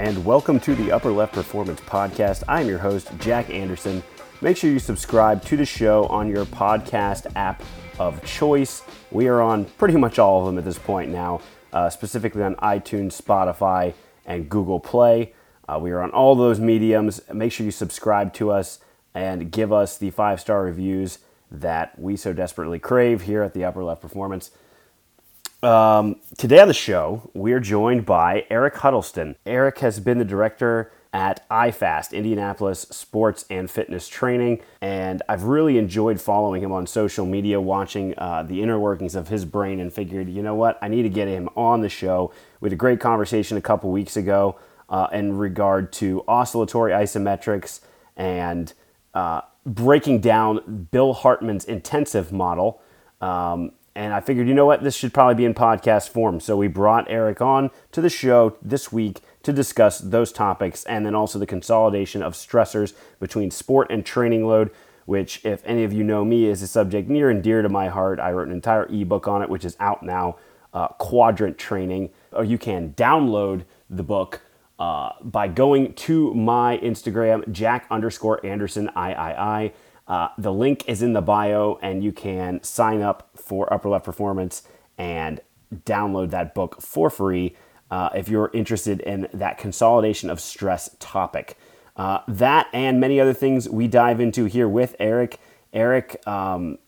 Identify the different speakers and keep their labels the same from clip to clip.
Speaker 1: and welcome to the Upper Left Performance Podcast. I'm your host, Jack Anderson. Make sure you subscribe to the show on your podcast app of choice. We are on pretty much all of them at this point now, uh, specifically on iTunes, Spotify, and Google Play. Uh, we are on all those mediums. Make sure you subscribe to us and give us the five star reviews that we so desperately crave here at the Upper Left Performance. Um, today on the show, we're joined by Eric Huddleston. Eric has been the director at iFast, Indianapolis Sports and Fitness Training, and I've really enjoyed following him on social media, watching uh, the inner workings of his brain, and figured, you know what, I need to get him on the show. We had a great conversation a couple weeks ago uh, in regard to oscillatory isometrics and uh, breaking down Bill Hartman's intensive model. Um, and I figured, you know what, this should probably be in podcast form. So we brought Eric on to the show this week to discuss those topics and then also the consolidation of stressors between sport and training load, which, if any of you know me, is a subject near and dear to my heart. I wrote an entire ebook on it, which is out now, uh, Quadrant Training. Or you can download the book uh, by going to my Instagram, Jack underscore Anderson III. Uh, the link is in the bio, and you can sign up for Upper Left Performance and download that book for free uh, if you're interested in that consolidation of stress topic. Uh, that and many other things we dive into here with Eric. Eric um,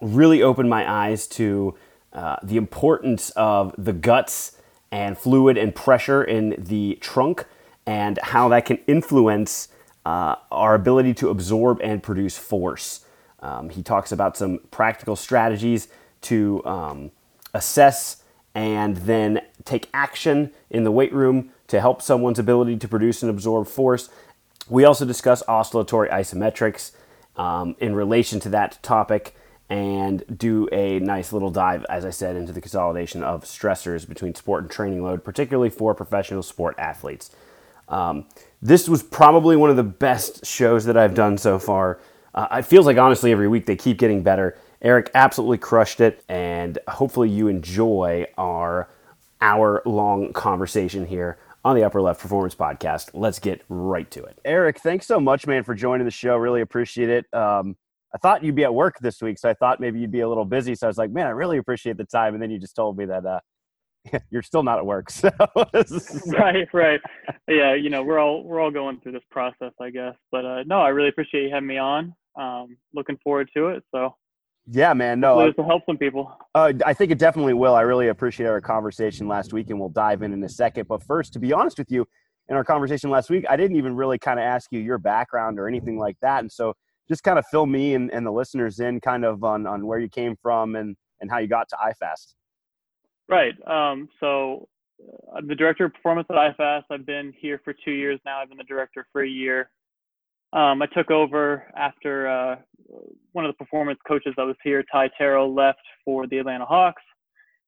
Speaker 1: really opened my eyes to uh, the importance of the guts and fluid and pressure in the trunk and how that can influence uh, our ability to absorb and produce force. Um, he talks about some practical strategies to um, assess and then take action in the weight room to help someone's ability to produce and absorb force. We also discuss oscillatory isometrics um, in relation to that topic and do a nice little dive, as I said, into the consolidation of stressors between sport and training load, particularly for professional sport athletes. Um, this was probably one of the best shows that I've done so far. Uh, it feels like honestly every week they keep getting better. Eric absolutely crushed it, and hopefully you enjoy our hour long conversation here on the Upper Left Performance Podcast. Let's get right to it. Eric, thanks so much, man, for joining the show. Really appreciate it. Um, I thought you'd be at work this week, so I thought maybe you'd be a little busy. So I was like, man, I really appreciate the time. And then you just told me that uh, you're still not at work. So
Speaker 2: right, right, yeah. You know, we're all we're all going through this process, I guess. But uh, no, I really appreciate you having me on. Um, looking forward to it. So
Speaker 1: yeah, man. No,
Speaker 2: this will help some people.
Speaker 1: Uh, I think it definitely will. I really appreciate our conversation last week, and we'll dive in in a second. But first, to be honest with you, in our conversation last week, I didn't even really kind of ask you your background or anything like that, and so just kind of fill me and, and the listeners in kind of on, on where you came from and, and how you got to iFast.
Speaker 2: Right. Um, so uh, I'm the director of performance at IFAST, I've been here for two years now. I've been the director for a year. Um, I took over after uh, one of the performance coaches that was here, Ty Terrell, left for the Atlanta Hawks.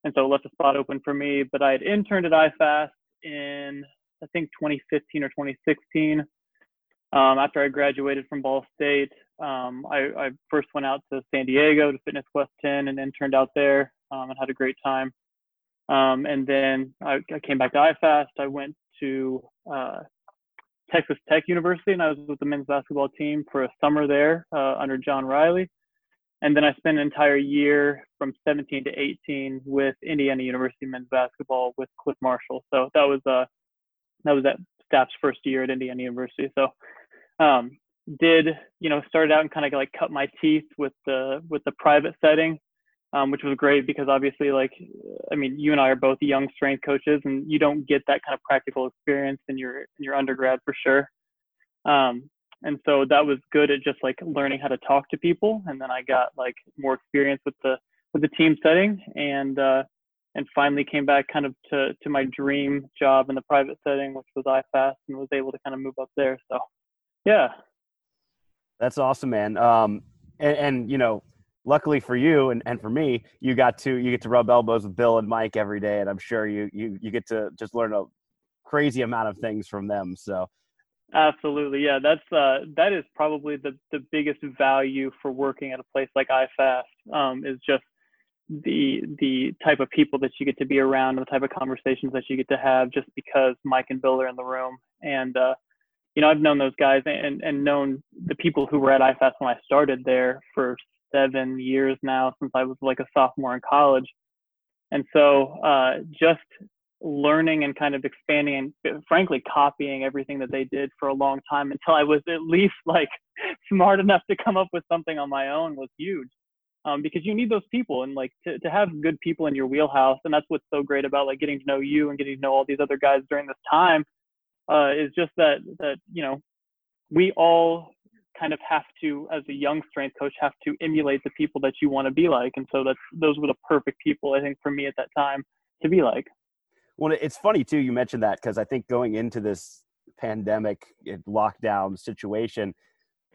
Speaker 2: And so it left a spot open for me. But I had interned at IFAST in, I think, 2015 or 2016. Um, after I graduated from Ball State, um, I, I, first went out to San Diego to Fitness Quest 10 and then turned out there um, and had a great time. Um, and then I, I, came back to iFast. I went to uh, Texas Tech University and I was with the men's basketball team for a summer there uh, under John Riley. And then I spent an entire year from 17 to 18 with Indiana University men's basketball with Clif Marshall. So that was uh, that was at Staff's first year at Indiana University. So um, did you know started out and kind of like cut my teeth with the with the private setting um, which was great because obviously like i mean you and i are both young strength coaches and you don't get that kind of practical experience in your in your undergrad for sure. Um, and so that was good at just like learning how to talk to people. And then i got like more experience with the with the team setting and uh, and finally came back kind of to to my dream job in the private setting which was ifast and was able to kind of move up there. So yeah.
Speaker 1: That's awesome, man. Um, and, and, you know, luckily for you and, and for me, you got to you get to rub elbows with Bill and Mike every day, and I'm sure you you you get to just learn a crazy amount of things from them. So.
Speaker 2: Absolutely, yeah. That's uh, that is probably the the biggest value for working at a place like iFast um, is just the the type of people that you get to be around and the type of conversations that you get to have just because Mike and Bill are in the room. And uh, you know, I've known those guys and and known the people who were at IFAST when I started there for seven years now since I was like a sophomore in college. And so uh, just learning and kind of expanding and frankly copying everything that they did for a long time until I was at least like smart enough to come up with something on my own was huge. Um, because you need those people and like to, to have good people in your wheelhouse. And that's what's so great about like getting to know you and getting to know all these other guys during this time uh, is just that, that, you know, we all kind of have to, as a young strength coach, have to emulate the people that you want to be like. And so that's, those were the perfect people, I think, for me at that time to be like.
Speaker 1: Well, it's funny too. You mentioned that because I think going into this pandemic lockdown situation,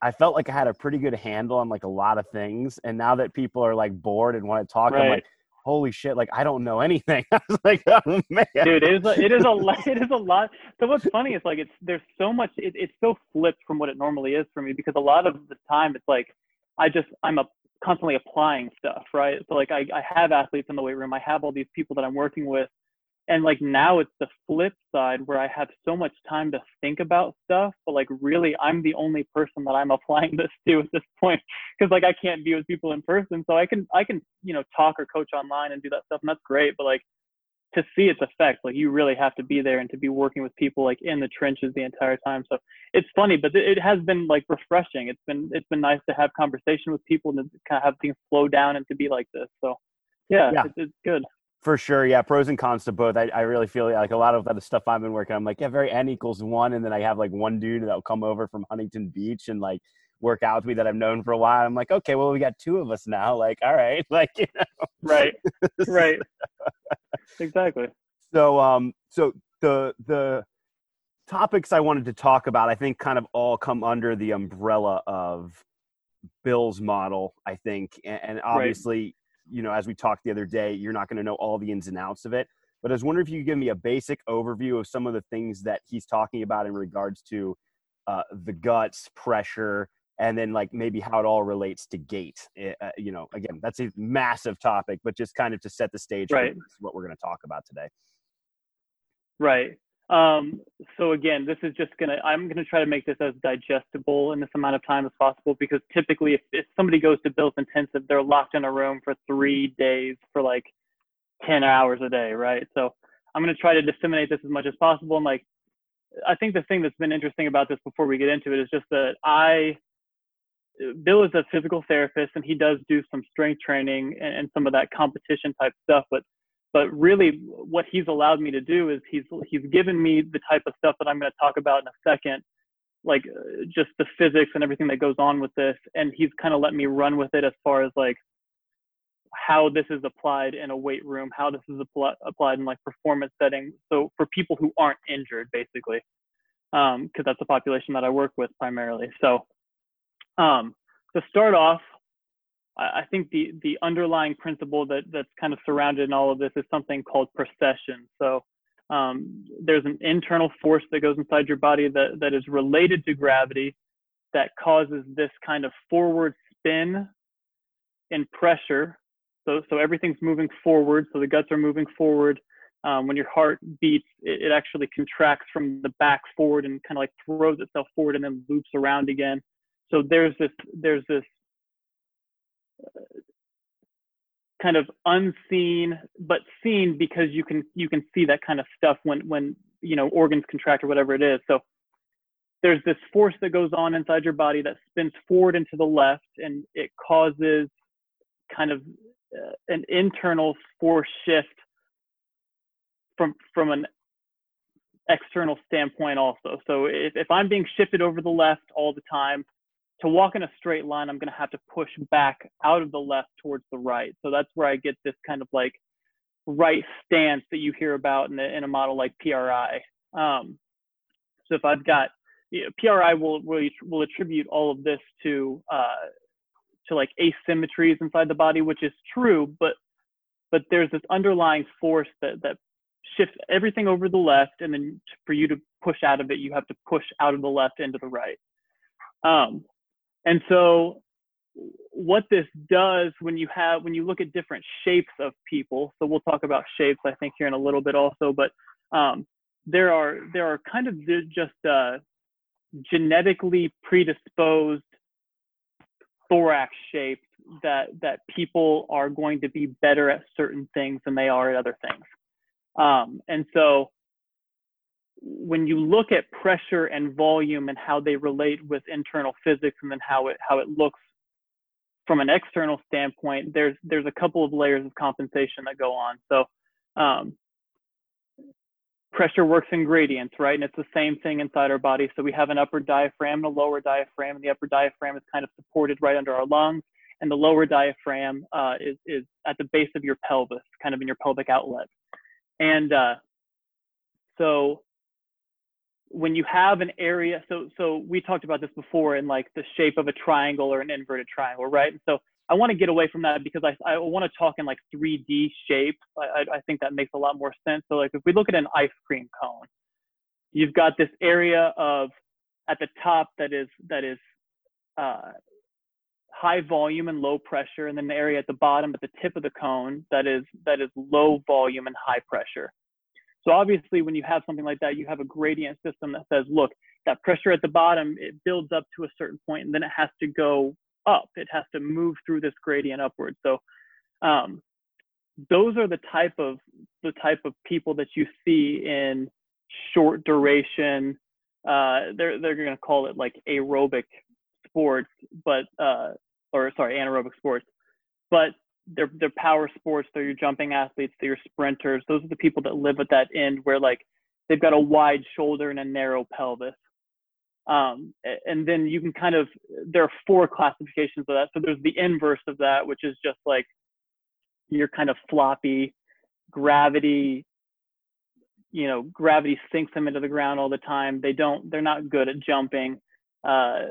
Speaker 1: I felt like I had a pretty good handle on like a lot of things. And now that people are like bored and want to talk, right. I'm like, holy shit, like I don't know anything. I was like, oh man,
Speaker 2: dude, it is a, it is a lot. It is a lot. So what's funny is like it's there's so much. It, it's so flipped from what it normally is for me because a lot of the time it's like I just I'm a constantly applying stuff, right? So like I I have athletes in the weight room. I have all these people that I'm working with and like now it's the flip side where I have so much time to think about stuff, but like really I'm the only person that I'm applying this to at this point because like I can't be with people in person, so I can I can you know talk or coach online and do that stuff, and that's great. But like to see its effect, like you really have to be there and to be working with people like in the trenches the entire time. So it's funny, but it has been like refreshing. It's been it's been nice to have conversation with people and to kind of have things flow down and to be like this. So yeah, yeah. It's, it's good.
Speaker 1: For sure, yeah. Pros and cons to both. I, I really feel like a lot of the stuff I've been working. I'm like, yeah, very n equals one, and then I have like one dude that'll come over from Huntington Beach and like work out with me that I've known for a while. I'm like, okay, well, we got two of us now. Like, all right, like you know,
Speaker 2: right, right, exactly.
Speaker 1: So, um, so the the topics I wanted to talk about, I think, kind of all come under the umbrella of Bill's model. I think, and, and obviously. Right you know, as we talked the other day, you're not going to know all the ins and outs of it. But I was wondering if you could give me a basic overview of some of the things that he's talking about in regards to uh, the guts, pressure, and then like maybe how it all relates to gait. Eh, uh, you know, again, that's a massive topic, but just kind of to set the stage right. for what we're going to talk about today.
Speaker 2: Right. Um, so again, this is just gonna, I'm gonna try to make this as digestible in this amount of time as possible because typically if, if somebody goes to Bill's Intensive, they're locked in a room for three days for like 10 hours a day, right? So I'm gonna try to disseminate this as much as possible. And like, I think the thing that's been interesting about this before we get into it is just that I, Bill is a physical therapist and he does do some strength training and, and some of that competition type stuff, but but really what he's allowed me to do is he's he's given me the type of stuff that I'm going to talk about in a second like just the physics and everything that goes on with this and he's kind of let me run with it as far as like how this is applied in a weight room how this is apl- applied in like performance setting so for people who aren't injured basically because um, that's the population that i work with primarily so um, to start off I think the the underlying principle that that's kind of surrounded in all of this is something called precession. So um, there's an internal force that goes inside your body that that is related to gravity that causes this kind of forward spin and pressure. So so everything's moving forward. So the guts are moving forward. Um, when your heart beats, it, it actually contracts from the back forward and kind of like throws itself forward and then loops around again. So there's this there's this kind of unseen but seen because you can you can see that kind of stuff when when you know organs contract or whatever it is. So there's this force that goes on inside your body that spins forward and to the left and it causes kind of uh, an internal force shift from from an external standpoint also. So if, if i'm being shifted over the left all the time to walk in a straight line, I'm going to have to push back out of the left towards the right. So that's where I get this kind of like right stance that you hear about in a, in a model like PRI. Um, so if I've got you know, PRI will, will will attribute all of this to uh, to like asymmetries inside the body, which is true, but but there's this underlying force that that shifts everything over the left, and then for you to push out of it, you have to push out of the left into the right. Um, and so what this does when you have when you look at different shapes of people so we'll talk about shapes i think here in a little bit also but um, there are there are kind of just uh, genetically predisposed thorax shapes that that people are going to be better at certain things than they are at other things. Um, and so when you look at pressure and volume and how they relate with internal physics and then how it how it looks from an external standpoint, there's there's a couple of layers of compensation that go on. So um, pressure works in gradients, right? And it's the same thing inside our body. So we have an upper diaphragm and a lower diaphragm, and the upper diaphragm is kind of supported right under our lungs, and the lower diaphragm uh, is is at the base of your pelvis, kind of in your pelvic outlet. And uh, so when you have an area so so we talked about this before in like the shape of a triangle or an inverted triangle right? And so i want to get away from that because i, I want to talk in like 3d shape. I, I think that makes a lot more sense. So like if we look at an ice cream cone you've got this area of at the top that is that is uh, high volume and low pressure and then the area at the bottom at the tip of the cone that is that is low volume and high pressure so obviously, when you have something like that, you have a gradient system that says, look, that pressure at the bottom, it builds up to a certain point and then it has to go up. It has to move through this gradient upward. So um, those are the type of the type of people that you see in short duration. Uh, they're they're going to call it like aerobic sports, but uh, or sorry, anaerobic sports. But they're they're power sports, they're your jumping athletes, they're your sprinters. Those are the people that live at that end where like they've got a wide shoulder and a narrow pelvis. Um, and then you can kind of there are four classifications of that. So there's the inverse of that, which is just like you're kind of floppy, gravity, you know, gravity sinks them into the ground all the time. They don't, they're not good at jumping. Uh,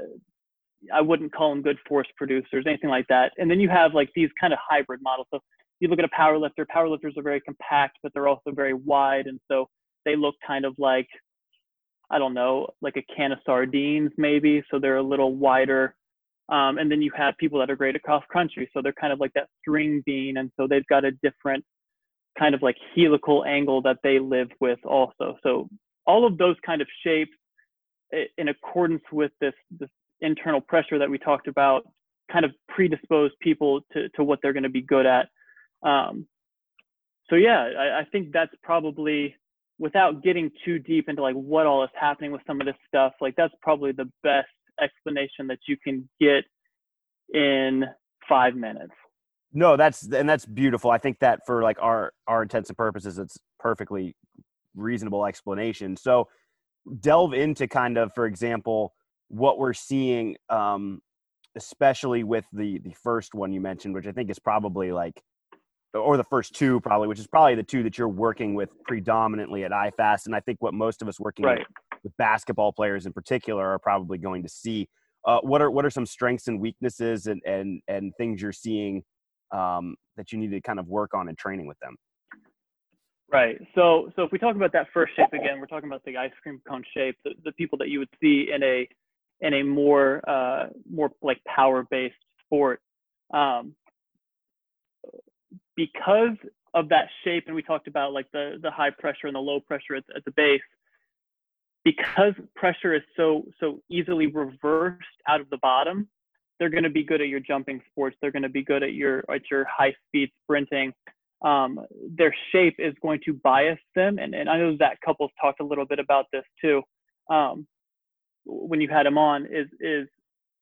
Speaker 2: I wouldn't call them good force producers, anything like that. And then you have like these kind of hybrid models. So you look at a power lifter, power lifters are very compact, but they're also very wide. And so they look kind of like, I don't know, like a can of sardines maybe. So they're a little wider. Um, and then you have people that are great at cross country. So they're kind of like that string bean. And so they've got a different kind of like helical angle that they live with also. So all of those kind of shapes in accordance with this, this internal pressure that we talked about kind of predispose people to, to what they're going to be good at. Um, so yeah, I, I, think that's probably without getting too deep into like what all is happening with some of this stuff, like that's probably the best explanation that you can get in five minutes.
Speaker 1: No, that's and that's beautiful. I think that for like our our intents and purposes, it's perfectly reasonable explanation. So delve into kind of, for example, what we're seeing, um, especially with the the first one you mentioned, which I think is probably like, or the first two probably, which is probably the two that you're working with predominantly at IFAST, and I think what most of us working
Speaker 2: right.
Speaker 1: with, basketball players in particular are probably going to see. Uh, what are what are some strengths and weaknesses and and and things you're seeing um, that you need to kind of work on in training with them?
Speaker 2: Right. So so if we talk about that first shape again, we're talking about the ice cream cone shape, the, the people that you would see in a in a more uh, more like power based sport. Um, because of that shape and we talked about like the the high pressure and the low pressure at, at the base because pressure is so so easily reversed out of the bottom they're going to be good at your jumping sports. They're going to be good at your at your high speed sprinting. Um, their shape is going to bias them and, and i know that couples talked a little bit about this too. Um, when you had him on is is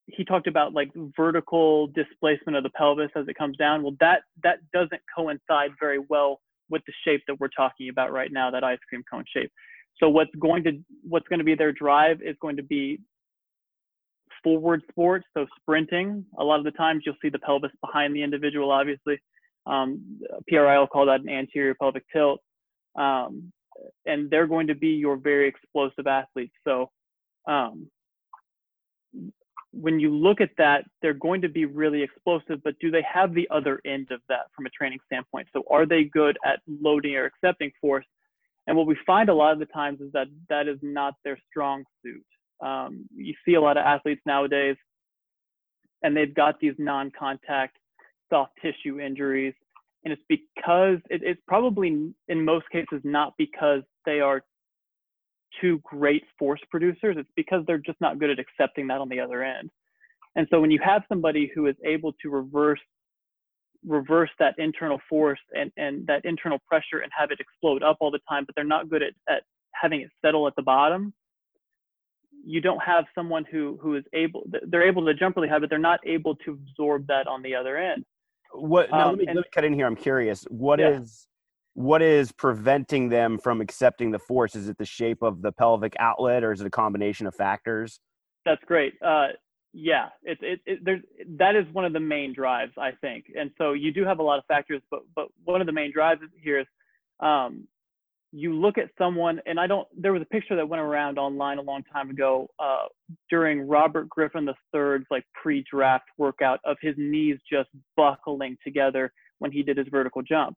Speaker 2: he talked about like vertical displacement of the pelvis as it comes down. Well, that that doesn't coincide very well with the shape that we're talking about right now, that ice cream cone shape. So what's going to what's going to be their drive is going to be forward sports, so sprinting. A lot of the times you'll see the pelvis behind the individual, obviously. Um, PRI will call that an anterior pelvic tilt. Um, and they're going to be your very explosive athletes. So um, when you look at that, they're going to be really explosive, but do they have the other end of that from a training standpoint? So are they good at loading or accepting force? And what we find a lot of the times is that that is not their strong suit. Um, you see a lot of athletes nowadays and they've got these non-contact soft tissue injuries and it's because it, it's probably in most cases not because they are two great force producers it's because they're just not good at accepting that on the other end. And so when you have somebody who is able to reverse reverse that internal force and, and that internal pressure and have it explode up all the time but they're not good at, at having it settle at the bottom you don't have someone who who is able they're able to jump really high but they're not able to absorb that on the other end.
Speaker 1: What now, um, let, me, and, let me cut in here i'm curious. What yeah. is what is preventing them from accepting the force? Is it the shape of the pelvic outlet or is it a combination of factors?
Speaker 2: That's great. Uh, yeah it's it, it, there's that is one of the main drives i think. And so you do have a lot of factors but but one of the main drives here is um, you look at someone, and I don't, there was a picture that went around online a long time ago uh, during Robert Griffin III's like pre draft workout of his knees just buckling together when he did his vertical jump.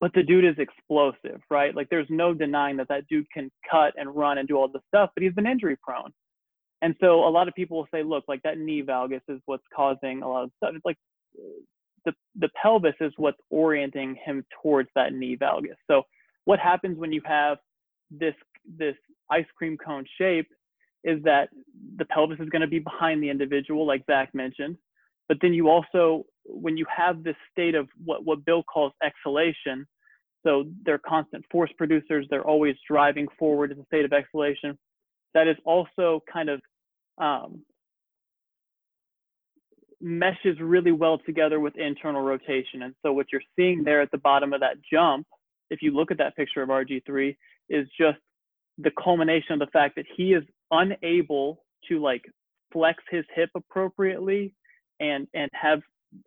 Speaker 2: But the dude is explosive, right? Like there's no denying that that dude can cut and run and do all this stuff, but he's been injury prone. And so a lot of people will say, look, like that knee valgus is what's causing a lot of stuff. It's like the, the pelvis is what's orienting him towards that knee valgus. So what happens when you have this this ice cream cone shape is that the pelvis is going to be behind the individual, like Zach mentioned. But then you also, when you have this state of what, what Bill calls exhalation, so they're constant force producers, they're always driving forward in a state of exhalation, that is also kind of um, meshes really well together with internal rotation. And so what you're seeing there at the bottom of that jump if you look at that picture of RG3, is just the culmination of the fact that he is unable to like flex his hip appropriately and and have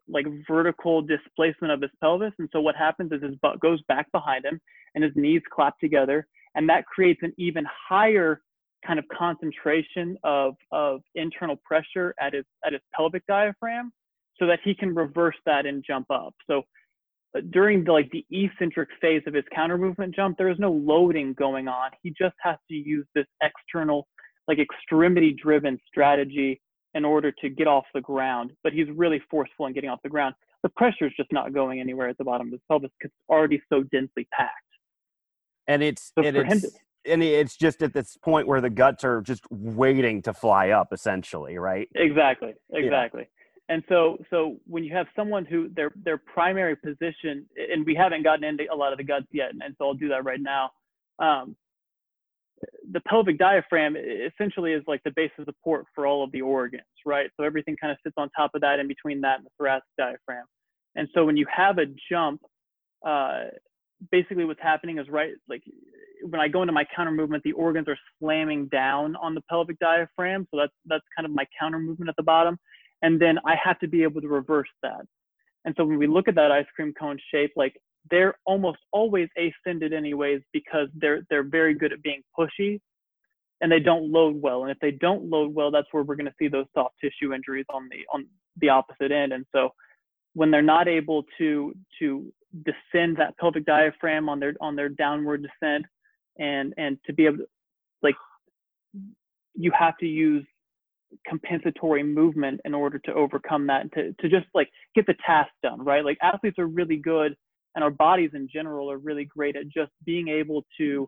Speaker 2: like vertical displacement of his pelvis. And so what happens is his butt goes back behind him and his knees clap together. And that creates an even higher kind of concentration of, of internal pressure at his at his pelvic diaphragm so that he can reverse that and jump up. So uh, during the like the eccentric phase of his counter movement jump, there is no loading going on. He just has to use this external, like extremity driven strategy in order to get off the ground. But he's really forceful in getting off the ground. The pressure is just not going anywhere at the bottom of his pelvis because it's already so densely packed.
Speaker 1: And it's so and it's, to, and it's just at this point where the guts are just waiting to fly up, essentially, right?
Speaker 2: Exactly, exactly. Yeah. And so, so when you have someone who their their primary position, and we haven't gotten into a lot of the guts yet, and so I'll do that right now. Um, the pelvic diaphragm essentially is like the base of support for all of the organs, right? So everything kind of sits on top of that, in between that and the thoracic diaphragm. And so when you have a jump, uh, basically what's happening is right, like when I go into my counter movement, the organs are slamming down on the pelvic diaphragm. So that's that's kind of my counter movement at the bottom and then I have to be able to reverse that. And so when we look at that ice cream cone shape, like they're almost always ascended anyways because they're they're very good at being pushy and they don't load well. And if they don't load well, that's where we're going to see those soft tissue injuries on the on the opposite end. And so when they're not able to to descend that pelvic diaphragm on their on their downward descent and and to be able to like you have to use compensatory movement in order to overcome that and to, to just like get the task done right like athletes are really good and our bodies in general are really great at just being able to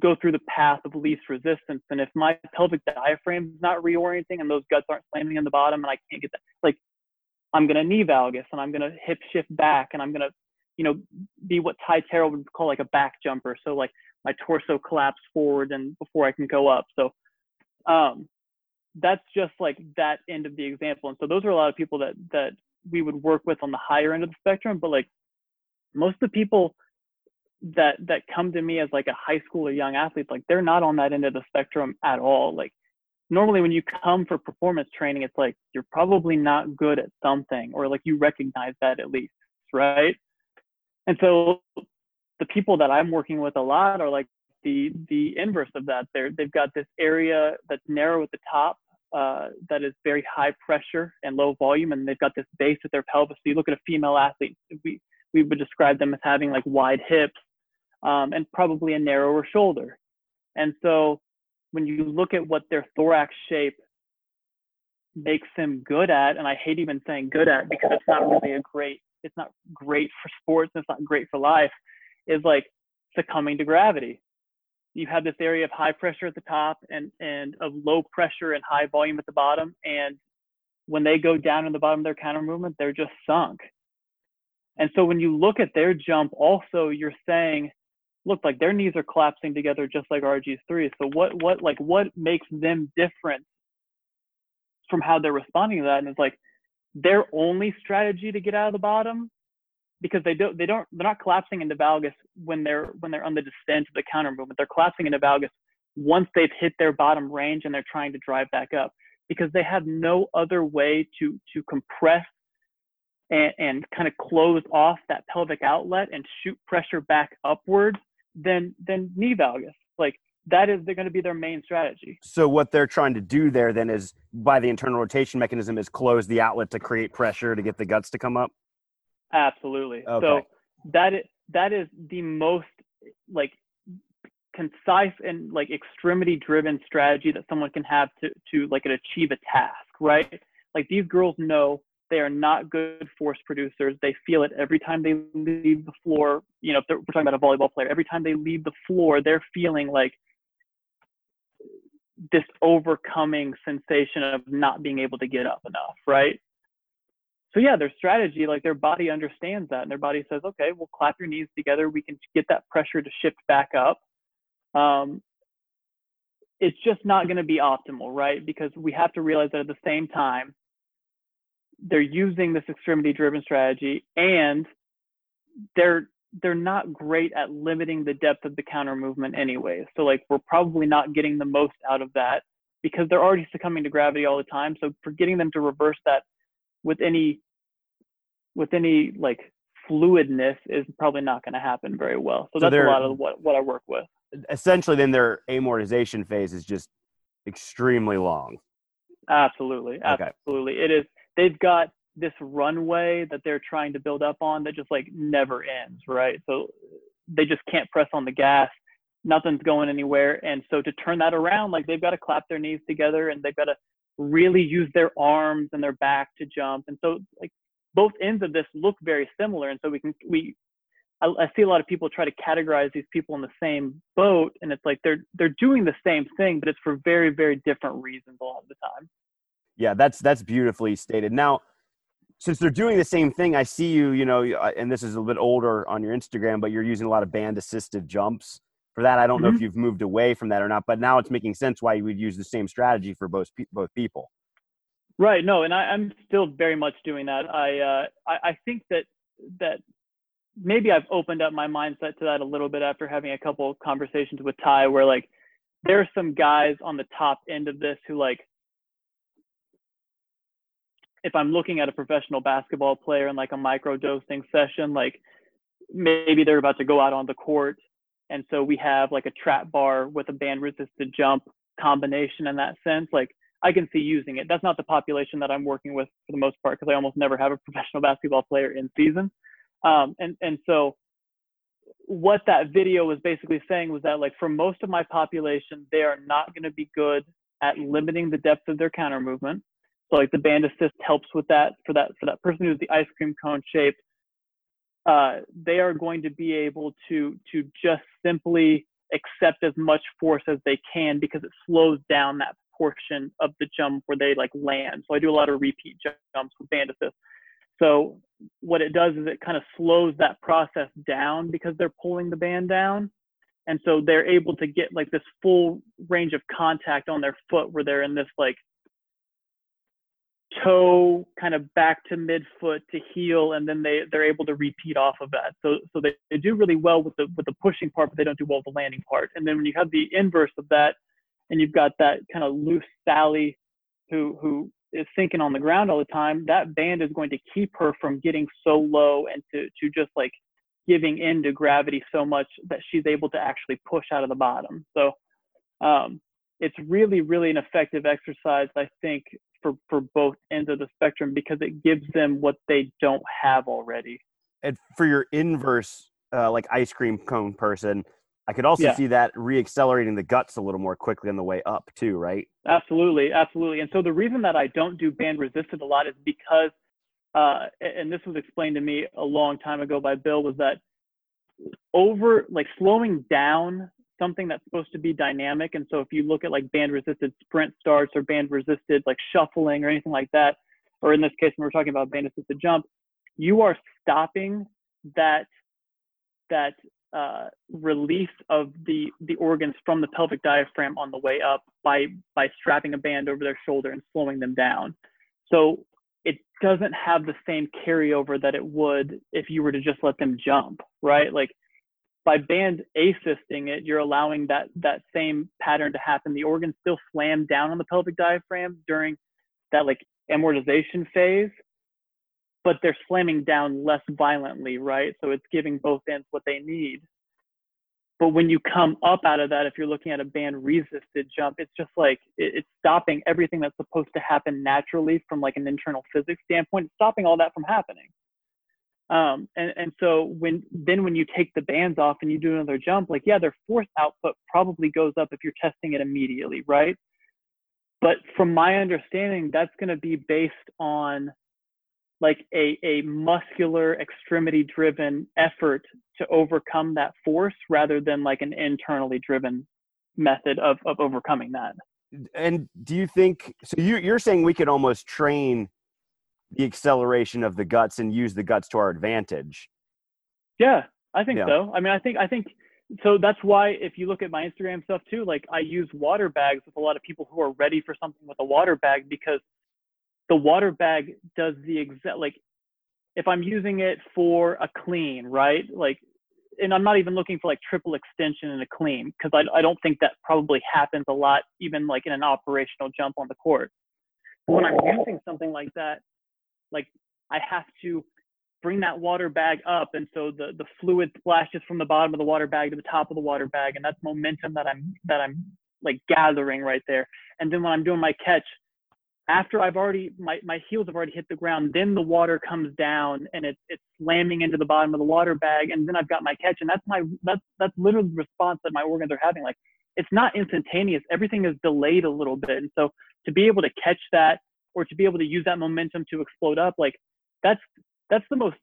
Speaker 2: go through the path of least resistance and if my pelvic diaphragm is not reorienting and those guts aren't slamming in the bottom and i can't get that like i'm going to knee valgus and i'm going to hip shift back and i'm going to you know be what ty terrell would call like a back jumper so like my torso collapse forward and before i can go up so um that's just like that end of the example. And so those are a lot of people that that we would work with on the higher end of the spectrum. But like most of the people that that come to me as like a high school or young athlete, like they're not on that end of the spectrum at all. Like normally when you come for performance training, it's like you're probably not good at something, or like you recognize that at least, right? And so the people that I'm working with a lot are like the the inverse of that. They're they've got this area that's narrow at the top uh, that is very high pressure and low volume, and they've got this base at their pelvis. So you look at a female athlete, we we would describe them as having like wide hips um, and probably a narrower shoulder. And so when you look at what their thorax shape makes them good at, and I hate even saying good at because it's not really a great, it's not great for sports, and it's not great for life, is like succumbing to gravity. You have this area of high pressure at the top and and of low pressure and high volume at the bottom, and when they go down in the bottom of their counter movement, they're just sunk. And so when you look at their jump, also you're saying, look, like their knees are collapsing together just like RG3. So what what like what makes them different from how they're responding to that? And it's like their only strategy to get out of the bottom because they don't they don't they're not collapsing into valgus when they're when they're on the descent of the counter movement. They're collapsing into valgus once they've hit their bottom range and they're trying to drive back up because they have no other way to to compress and, and kind of close off that pelvic outlet and shoot pressure back upwards than than knee valgus. Like that is they're going to be their main strategy.
Speaker 1: So what they're trying to do there then is by the internal rotation mechanism is close the outlet to create pressure to get the guts to come up.
Speaker 2: Absolutely.
Speaker 1: Okay.
Speaker 2: So that is that is the most like concise and like extremity driven strategy that someone can have to to like achieve a task, right? Like these girls know they are not good force producers. They feel it every time they leave the floor. You know, if we're talking about a volleyball player, every time they leave the floor, they're feeling like this overcoming sensation of not being able to get up enough, right? So yeah, their strategy, like their body understands that, and their body says, okay, we'll clap your knees together. We can get that pressure to shift back up. Um, it's just not going to be optimal, right? Because we have to realize that at the same time, they're using this extremity driven strategy and they're they're not great at limiting the depth of the counter movement anyway. So like we're probably not getting the most out of that because they're already succumbing to gravity all the time. So for getting them to reverse that with any with any like fluidness is probably not going to happen very well. So,
Speaker 1: So
Speaker 2: that's a lot of what what I work with.
Speaker 1: Essentially then their amortization phase is just extremely long.
Speaker 2: Absolutely,
Speaker 1: Okay.
Speaker 2: absolutely. It is. They've got this runway that they're trying to build up on that just like never ends, right? So they just can't press on the gas. Nothing's going anywhere, and so to turn that around, like they've got to clap their knees together and they've got to really use their arms and their back to jump. And so like both ends of this look very similar, and so we can we. I, I see a lot of people try to categorize these people in the same boat, and it's like they're they're doing the same thing, but it's for very very different reasons a lot of the time.
Speaker 1: Yeah, that's that's beautifully stated. Now, since they're doing the same thing, I see you, you know, uh, and this is a little bit older on your Instagram, but you're using a lot of band assisted jumps. For that, I don't know if you've moved away from that or not, but now it's making sense why you would use the same strategy for both pe- both people.
Speaker 2: Right. No, and I, I'm still very much doing that. I, uh, I I think that that maybe I've opened up my mindset to that a little bit after having a couple conversations with Ty, where like there are some guys on the top end of this who like if I'm looking at a professional basketball player in like a micro dosing session, like maybe they're about to go out on the court. And so we have like a trap bar with a band resisted jump combination in that sense. Like I can see using it. That's not the population that I'm working with for the most part because I almost never have a professional basketball player in season. Um, and and so what that video was basically saying was that like for most of my population, they are not going to be good at limiting the depth of their counter movement. So like the band assist helps with that for that for that person who's the ice cream cone shape. Uh, they are going to be able to to just simply accept as much force as they can because it slows down that portion of the jump where they like land. So I do a lot of repeat jumps with band assist. So what it does is it kind of slows that process down because they're pulling the band down. And so they're able to get like this full range of contact on their foot where they're in this like toe kind of back to midfoot to heel and then they they're able to repeat off of that. So so they, they do really well with the with the pushing part but they don't do well with the landing part. And then when you have the inverse of that and you've got that kind of loose sally who who is sinking on the ground all the time that band is going to keep her from getting so low and to to just like giving in to gravity so much that she's able to actually push out of the bottom. So um it's really really an effective exercise i think for for both ends of the spectrum because it gives them what they don't have already.
Speaker 1: And for your inverse, uh, like ice cream cone person, I could also
Speaker 2: Yeah.
Speaker 1: see that reaccelerating the guts a little more quickly on the way up too, right?
Speaker 2: Absolutely, absolutely. And so the reason that I don't do band resisted a lot is because, uh, and this was explained to me a long time ago by Bill, was that over like slowing down something that's supposed to be dynamic. And so if you look at like band resisted sprint starts or band resisted like shuffling or anything like that, or in this case when we're talking about band assisted jump, you are stopping that that uh, release of the the organs from the pelvic diaphragm on the way up by by strapping a band over their shoulder and slowing them down. So it doesn't have the same carryover that it would if you were to just let them jump, right? Like by band assisting it, you're allowing that that same pattern to happen. The organs still slam down on the pelvic diaphragm during that like amortization phase, but they're slamming down less violently, right? So it's giving both ends what they need. But when you come up out of that, if you're looking at a band resisted jump, it's just like it, it's stopping everything that's supposed to happen naturally from like an internal physics standpoint, it's stopping all that from happening. Um, and, and so when then when you take the bands off and you do another jump, like yeah, their force output probably goes up if you're testing it immediately, right? But from my understanding, that's going to be based on like a, a muscular extremity driven effort to overcome that force rather than like an internally driven method of, of overcoming that.
Speaker 1: And do you think so? You, you're saying we could almost train the acceleration of the guts and use the guts to our advantage.
Speaker 2: Yeah, I think
Speaker 1: Yeah.
Speaker 2: so. I mean, I think I think so. That's why if you look at my Instagram stuff too, like I use water bags with a lot of people who are ready for something with a water bag because the water bag does the exact like if I'm using it for a clean, right? Like, and I'm not even looking for like triple extension in a clean because I I don't think that probably happens a lot even like in an operational jump on the court. But when I'm using something like that, like I have to bring that water bag up and so the the fluid splashes from the bottom of the water bag to the top of the water bag and that's momentum that i'm that i'm like gathering right there. And then when i'm doing my catch after i've already my, my heels have already hit the ground then the water comes down and it's it's slamming into the bottom of the water bag and then i've got my catch and that's my that's that's literally the response that my organs are having. Like it's not instantaneous. Everything is delayed a little bit. And so to be able to catch that or to be able to use that momentum to explode up like that's that's the most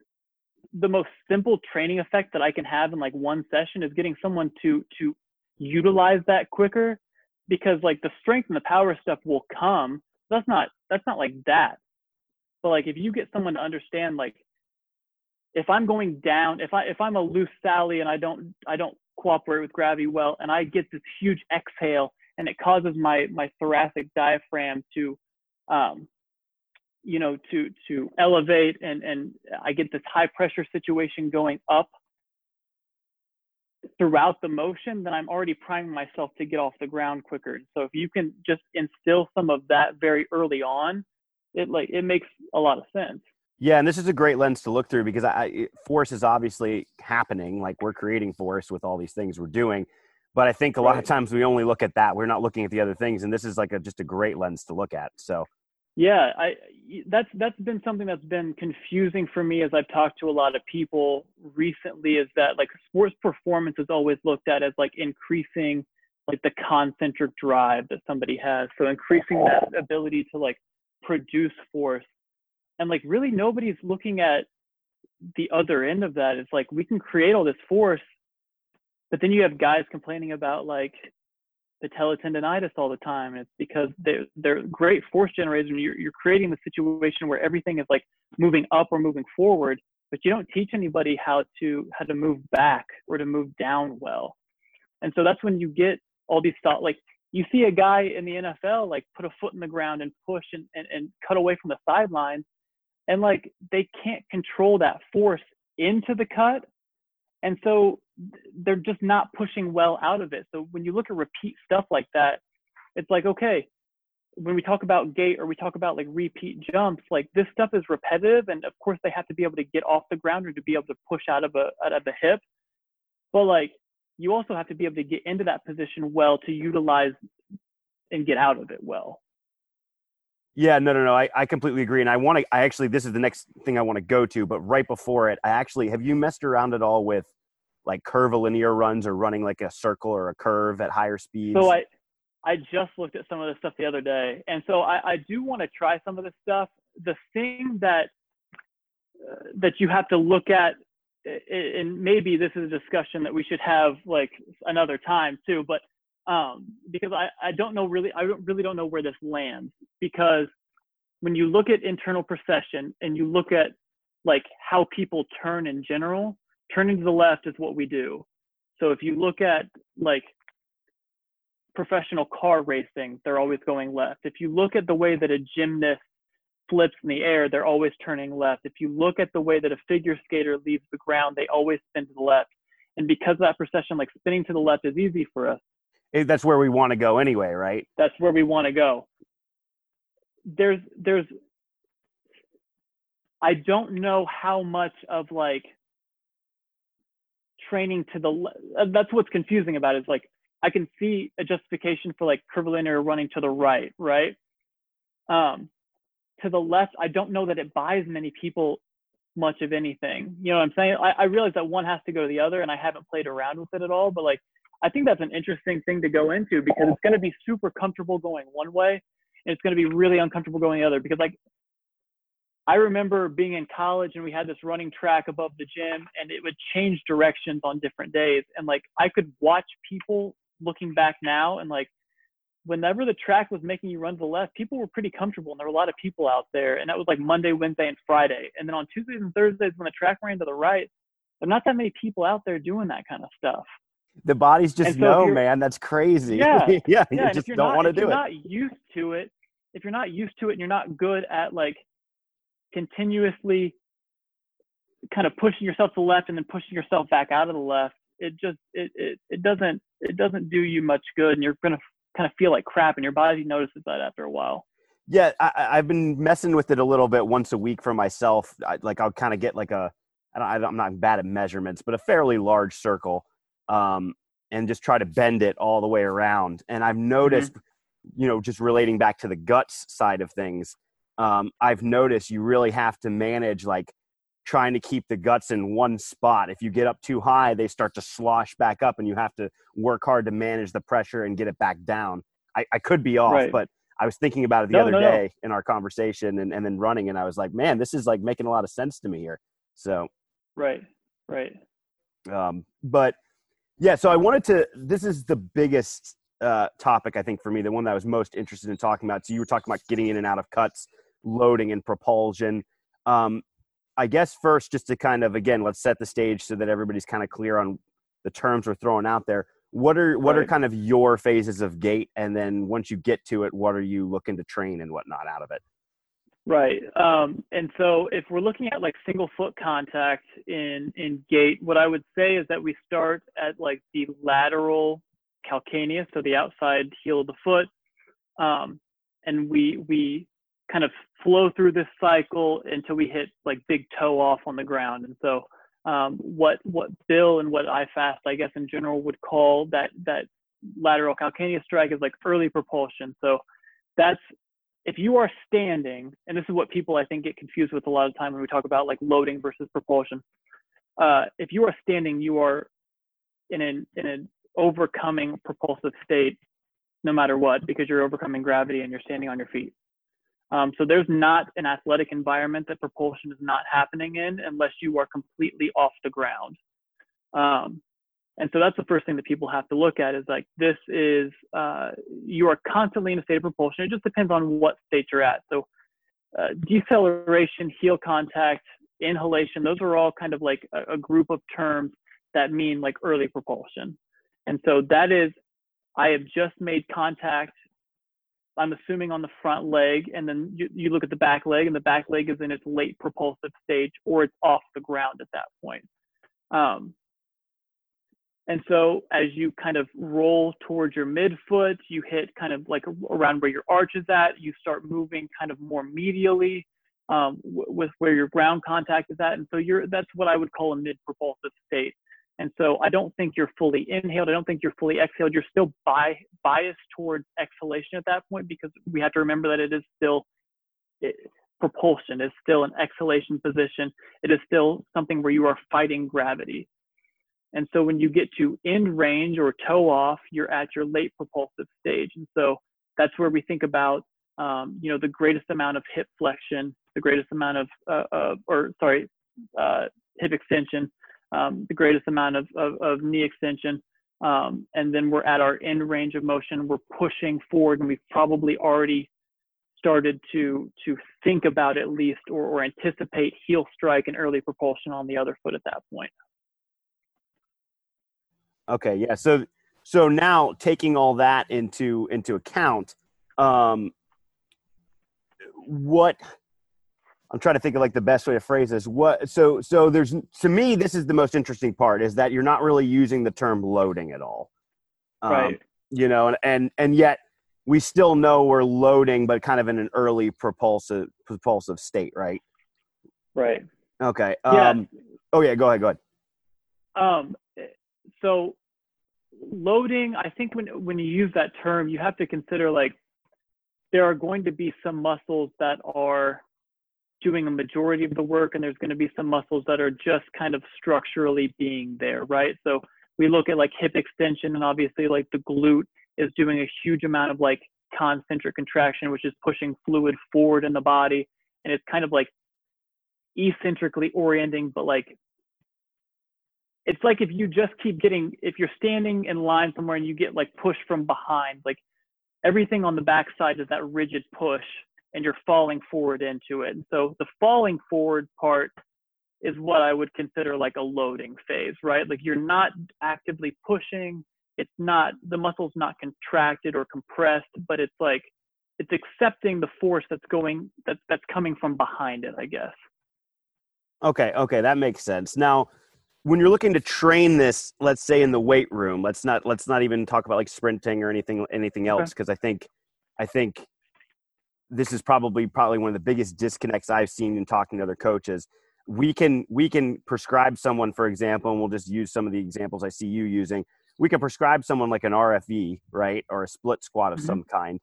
Speaker 2: the most simple training effect that I can have in like one session is getting someone to to utilize that quicker because like the strength and the power stuff will come. That's not that's not like that. But like if you get someone to understand like if I'm going down, if I if I'm a loose Sally and I don't I don't cooperate with gravity well and I get this huge exhale and it causes my my thoracic diaphragm to um you know to to elevate and and i get this high pressure situation going up throughout the motion then i'm already priming myself to get off the ground quicker so if you can just instill some of that very early on it like it makes a lot of sense
Speaker 1: Yeah, and this is a great lens to look through because I, I- force is obviously happening. Like we're creating force with all these things we're doing, but I think a lot of times we only look at that. We're not looking at the other things, and this is like a, just a great lens to look at. So
Speaker 2: Yeah, I that's that's been something that's been confusing for me as I've talked to a lot of people recently is that like sports performance is always looked at as like increasing like the concentric drive that somebody has. So increasing that ability to like produce force. And like really nobody's looking at the other end of that. It's like we can create all this force, but then you have guys complaining about like patella tendonitis all the time. It's because they're, they're great force generators and you're, you're creating the situation where everything is like moving up or moving forward, but you don't teach anybody how to, how to move back or to move down well. And so that's when you get all these thought, like you see a guy in the NFL, like put a foot in the ground and push and, and, and cut away from the sideline. And like, they can't control that force into the cut. And so they're just not pushing well out of it. So when you look at repeat stuff like that, it's like, okay, when we talk about gait or we talk about like repeat jumps, like this stuff is repetitive. And of course they have to be able to get off the ground or to be able to push out of a out of the hip. But like you also have to be able to get into that position well to utilize and get out of it well.
Speaker 1: yeah, no, no, no, I, I completely agree, and I want to. I actually, this is the next thing I want to go to, but right before it, I actually have you messed around at all with like curvilinear runs or running like a circle or a curve at higher speeds?
Speaker 2: So I, I just looked at some of this stuff the other day, and so I, I do want to try some of this stuff. The thing that uh, that you have to look at, and maybe this is a discussion that we should have like another time too, but um, because I, I don't know really, I really don't know where this lands because when you look at internal precession and you look at like how people turn in general, turning to the left is what we do. So if you look at like professional car racing, they're always going left. If you look at the way that a gymnast flips in the air, they're always turning left. If you look at the way that a figure skater leaves the ground, they always spin to the left. And because that precession, like spinning to the left, is easy for us.
Speaker 1: Eh, that's where we want to go anyway, right?
Speaker 2: That's where we want to go. There's, there's, I don't know how much of like training to the, that's what's confusing about it is like, I can see a justification for like curvilinear running to the right, right? Um, to the left, I don't know that it buys many people much of anything. You know what I'm saying? I, I realize that one has to go to the other, and I haven't played around with it at all. But like, I think that's an interesting thing to go into because it's going to be super comfortable going one way, and it's going to be really uncomfortable going the other. Because like, I remember being in college and we had this running track above the gym, and it would change directions on different days, and like I could watch people looking back now and like whenever the track was making you run to the left, people were pretty comfortable and there were a lot of people out there. And that was like Monday, Wednesday, and Friday. And then on Tuesdays and Thursdays, when the track ran to the right, there are not that many people out there doing that kind of stuff.
Speaker 1: The bodies just so know, man. That's crazy.
Speaker 2: Yeah.
Speaker 1: yeah.
Speaker 2: You yeah,
Speaker 1: just don't want to do
Speaker 2: it. If
Speaker 1: you're
Speaker 2: not used to it, if you're not used to it and you're not good at like continuously kind of pushing yourself to the left and then pushing yourself back out of the left, it just it, it, it doesn't it doesn't do you much good and you're gonna kind of feel like crap and your body notices that after a while.
Speaker 1: Yeah I, have been messing with it a little bit once a week for myself. I, like i'll kind of get like a I don't, i'm not bad at measurements but a fairly large circle um, and just try to bend it all the way around. And i've noticed mm-hmm. you know just relating back to the guts side of things um, i've noticed you really have to manage like trying to keep the guts in one spot. If you get up too high, they start to slosh back up, and you have to work hard to manage the pressure and get it back down. I, I could be off, right. but I was thinking about it the no, other no, day no. in our conversation and, and then running, and I was like, man, this is like making a lot of sense to me here. So,
Speaker 2: right, right.
Speaker 1: Um, but yeah, so I wanted to. This is the biggest uh, topic I think for me, the one that I was most interested in talking about. So you were talking about getting in and out of cuts, loading and propulsion. Um, I guess first, just to kind of again, let's set the stage so that everybody's kind of clear on the terms we're throwing out there. What are what right. are kind of your phases of gait, and then once you get to it, what are you looking to train and whatnot out of it?
Speaker 2: Right. Um, and so if we're looking at like single foot contact in in gait, what I would say is that we start at like the lateral calcaneus, so the outside heel of the foot, um, and we we kind of flow through this cycle until we hit like big toe off on the ground. And so um, what what Bill and what IFAST, I guess in general, would call that that lateral calcaneus strike is like early propulsion. So that's if you are standing, and this is what people I think get confused with a lot of time when we talk about like loading versus propulsion. Uh, if you are standing, you are in an in an overcoming propulsive state, no matter what, because you're overcoming gravity and you're standing on your feet. Um, so there's not an athletic environment that propulsion is not happening in unless you are completely off the ground. Um, and so that's the first thing that people have to look at is like this is uh, you are constantly in a state of propulsion. It just depends on what state you're at. So uh, deceleration, heel contact, inhalation, those are all kind of like a, a group of terms that mean like early propulsion. And so that is I have just made contact I'm assuming on the front leg, and then you, you look at the back leg, and the back leg is in its late propulsive stage, or it's off the ground at that point. Um, and so as you kind of roll towards your midfoot, you hit kind of like around where your arch is at, you start moving kind of more medially um, with where your ground contact is at. And so you're that's what I would call a mid propulsive state. And so I don't think you're fully inhaled. I don't think you're fully exhaled. You're still bi- biased towards exhalation at that point because we have to remember that it is still it, propulsion. It's still an exhalation position. It is still something where you are fighting gravity. And so when you get to end range or toe off, you're at your late propulsive stage. And so that's where we think about, um, you know, the greatest amount of hip flexion, the greatest amount of, uh, uh, or sorry, uh, hip extension, um, the greatest amount of, of, of knee extension. Um, and then we're at our end range of motion. We're pushing forward, and we've probably already started to to think about at least or, or anticipate heel strike and early propulsion on the other foot at that point.
Speaker 1: Okay, yeah. So so now taking all that into into account, um, what I'm trying to think of like the best way to phrase this. What so so there's to me this is the most interesting part is that you're not really using the term loading at all.
Speaker 2: Um, right.
Speaker 1: You know, and and and yet we still know we're loading, but kind of in an early propulsive propulsive state, right?
Speaker 2: Right.
Speaker 1: Okay. Um, yeah. Oh yeah. Go ahead. Go ahead.
Speaker 2: Um. So loading, I think when when you use that term, you have to consider like there are going to be some muscles that are doing a majority of the work and there's going to be some muscles that are just kind of structurally being there right? So we look at like hip extension and obviously like the glute is doing a huge amount of like concentric contraction which is pushing fluid forward in the body and it's kind of like eccentrically orienting but like it's like if you just keep getting if you're standing in line somewhere and you get like pushed from behind like everything on the backside is that rigid push and you're falling forward into it. And so the falling forward part is what I would consider like a loading phase, right? Like you're not actively pushing. It's not the muscle's not contracted or compressed, but it's like it's accepting the force that's going that's that's coming from behind it, I guess.
Speaker 1: Okay, okay, that makes sense. Now, when you're looking to train this, let's say in the weight room, let's not let's not even talk about like sprinting or anything anything else because okay. I think I think this is probably probably one of the biggest disconnects I've seen in talking to other coaches. We can we can prescribe someone, for example, and we'll just use some of the examples I see you using. We can prescribe someone like an RFE, right, or a split squat of mm-hmm. some kind.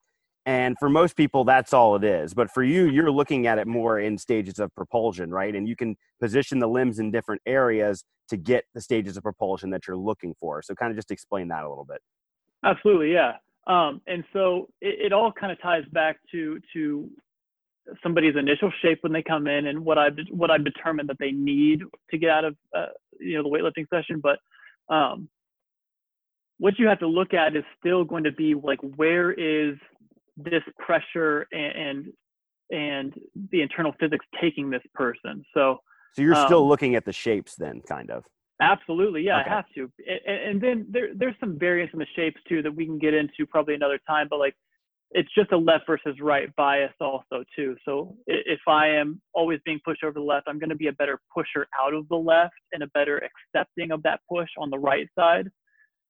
Speaker 1: And for most people, that's all it is. But for you, you're looking at it more in stages of propulsion, right? And you can position the limbs in different areas to get the stages of propulsion that you're looking for. So, kind of just explain that a little bit.
Speaker 2: Absolutely, yeah. Um, and so it, it all kind of ties back to to somebody's initial shape when they come in and what I've what I've determined that they need to get out of uh, you know the weightlifting session. But um, what you have to look at is still going to be like where is this pressure and and and the internal physics taking this person. So
Speaker 1: so you're still um, looking at the shapes then, kind of.
Speaker 2: Absolutely, yeah, okay. I have to. And, and then there, there's some variance in the shapes too that we can get into probably another time. But like, it's just a left versus right bias also too. So if I am always being pushed over the left, I'm going to be a better pusher out of the left and a better accepting of that push on the right side.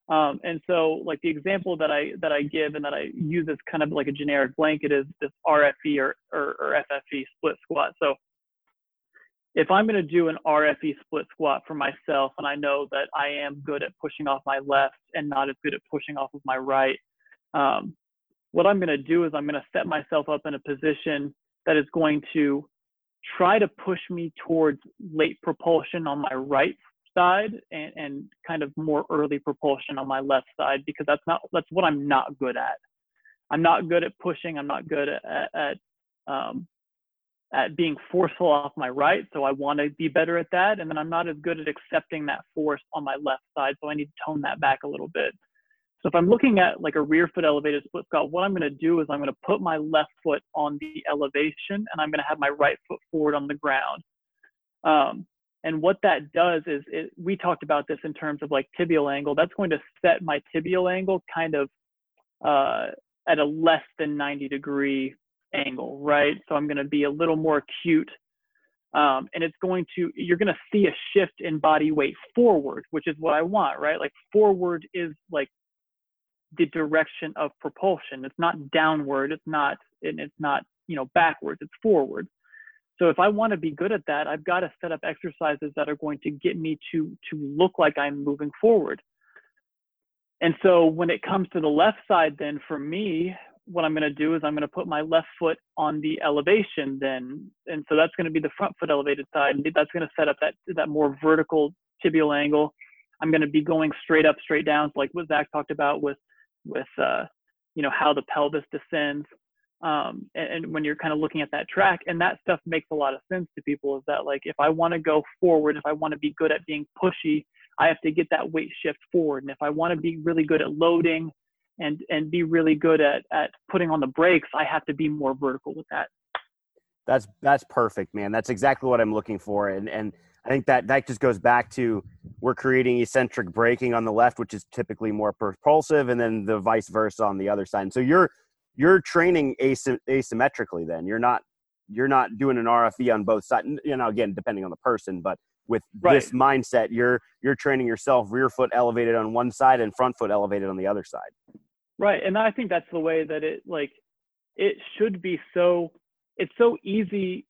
Speaker 2: Um, and so like the example that I that I give and that I use as kind of like a generic blanket is this RFE or, or, or FFE split squat. So if I'm going to do an RFE split squat for myself and I know that I am good at pushing off my left and not as good at pushing off of my right, um, what I'm going to do is I'm going to set myself up in a position that is going to try to push me towards late propulsion on my right side and, and kind of more early propulsion on my left side because that's not that's what I'm not good at. I'm not good at pushing. I'm not good at, at, um, at being forceful off my right. So I want to be better at that. And then I'm not as good at accepting that force on my left side. So I need to tone that back a little bit. So if I'm looking at like a rear foot elevated split squat, what I'm going to do is I'm going to put my left foot on the elevation and I'm going to have my right foot forward on the ground. Um, and what that does is it, we talked about this in terms of like tibial angle. That's going to set my tibial angle kind of uh, at a less than 90 degree angle, right? So I'm going to be a little more acute. Um, and it's going to, you're going to see a shift in body weight forward, which is what I want, right? Like forward is like the direction of propulsion. It's not downward. It's not, and it's not, you know, backwards. It's forward. So if I want to be good at that, I've got to set up exercises that are going to get me to to look like I'm moving forward. And so when it comes to the left side, then for me, what I'm going to do is I'm going to put my left foot on the elevation then. And so that's going to be the front foot elevated side. And that's going to set up that, that more vertical tibial angle. I'm going to be going straight up, straight down, like what Zach talked about with with uh, you know how the pelvis descends. Um, and, and when you're kind of looking at that track, and that stuff makes a lot of sense to people. Is that like if I want to go forward, if I want to be good at being pushy, I have to get that weight shift forward. And if I want to be really good at loading and and be really good at at putting on the brakes, I have to be more vertical with that.
Speaker 1: That's that's perfect, man. That's exactly what I'm looking for, and and I think that that just goes back to we're creating eccentric braking on the left, which is typically more propulsive, and then the vice versa on the other side. And so you're you're training asy- asymmetrically. Then you're not you're not doing an RFE on both sides. You know, again, depending on the person, but with right. this mindset, you're you're training yourself rear foot elevated on one side and front foot elevated on the other side.
Speaker 2: Right, and I think that's the way that it like it should be so it's so easy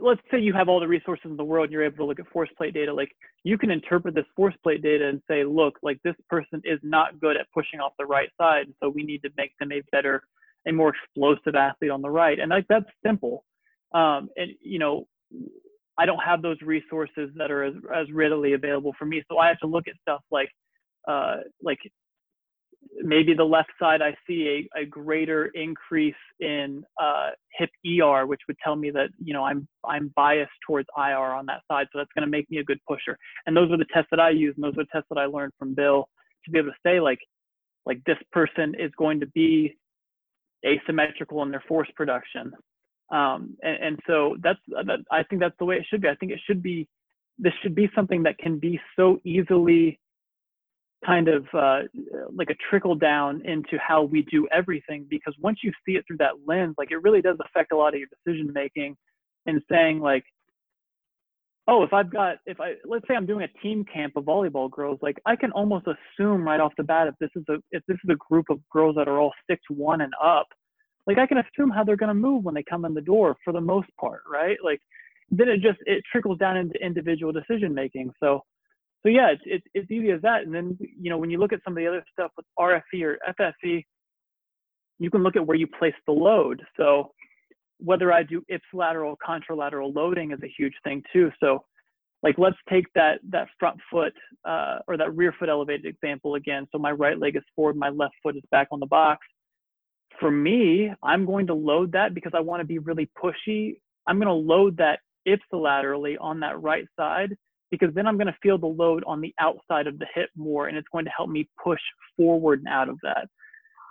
Speaker 2: let's say you have all the resources in the world and you're able to look at force plate data like you can interpret this force plate data and say look like this person is not good at pushing off the right side so we need to make them a better a more explosive athlete on the right and like that's simple. Um, and you know i don't have those resources that are as, as readily available for me so i have to look at stuff like uh, like maybe the left side I see a, a greater increase in uh, hip ER, which would tell me that you know I'm I'm biased towards IR on that side, so that's going to make me a good pusher. And those are the tests that I use, and those are the tests that I learned from Bill to be able to say like like this person is going to be asymmetrical in their force production. Um, and, and so that's that, I think that's the way it should be. I think it should be this should be something that can be so easily kind of uh, like a trickle down into how we do everything because once you see it through that lens like it really does affect a lot of your decision making and saying like oh if i've got if i let's say i'm doing a team camp of volleyball girls like i can almost assume right off the bat if this is a if this is a group of girls that are all six one and up like i can assume how they're going to move when they come in the door for the most part right? Like then it just it trickles down into individual decision making. So so yeah, it's, it's, it's easy as that. And then, you know, when you look at some of the other stuff with RFE or FFE, you can look at where you place the load. So whether I do ipsilateral, contralateral loading is a huge thing too. So like, let's take that, that front foot uh, or that rear foot elevated example again. So my right leg is forward, my left foot is back on the box. For me, I'm going to load that because I want to be really pushy. I'm going to load that ipsilaterally on that right side because then I'm going to feel the load on the outside of the hip more and it's going to help me push forward and out of that.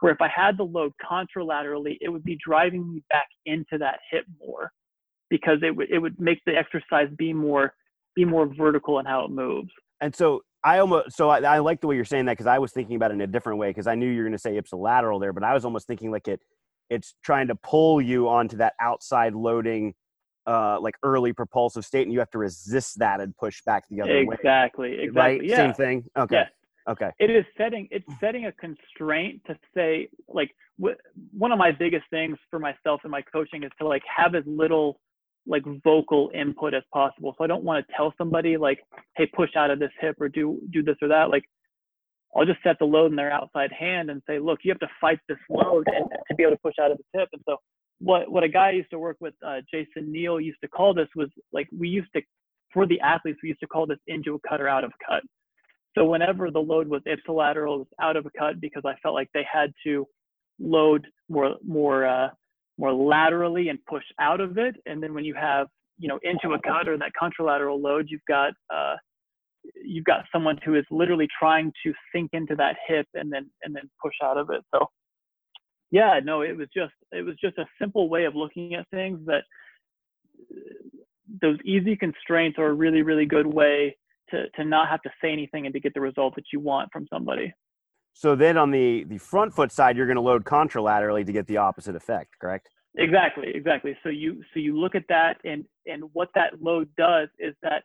Speaker 2: Where if I had the load contralaterally, it would be driving me back into that hip more because it would it would make the exercise be more be more vertical in how it moves.
Speaker 1: And so I almost so I, I like the way you're saying that because I was thinking about it in a different way because I knew you were going to say ipsilateral there, but I was almost thinking like it it's trying to pull you onto that outside loading uh, like early propulsive state, and you have to resist that and push back the other
Speaker 2: exactly, way. Exactly. Exactly. Right.
Speaker 1: Yeah. Same thing. Okay. Yes. Okay.
Speaker 2: It is setting. It's setting a constraint to say like one of my biggest things for myself and my coaching is to like have as little like vocal input as possible. So I don't want to tell somebody like, hey, push out of this hip or do do this or that. Like I'll just set the load in their outside hand and say, look, you have to fight this load and, to be able to push out of the hip. And so what what a guy I used to work with, uh, Jason Neal, used to call this was like we used to for the athletes we used to call this into a cut or out of a cut. So whenever the load was ipsilateral, it was out of a cut because I felt like they had to load more more uh, more laterally and push out of it. And then when you have you know into a cut or that contralateral load, you've got uh, you've got someone who is literally trying to sink into that hip and then and then push out of it. So yeah, no, it was just it was just a simple way of looking at things that those easy constraints are a really really good way to to not have to say anything and to get the result that you want from somebody.
Speaker 1: So then on the the front foot side, you're going to load contralaterally to get the opposite effect, correct?
Speaker 2: Exactly, exactly. So you so you look at that and and what that load does is that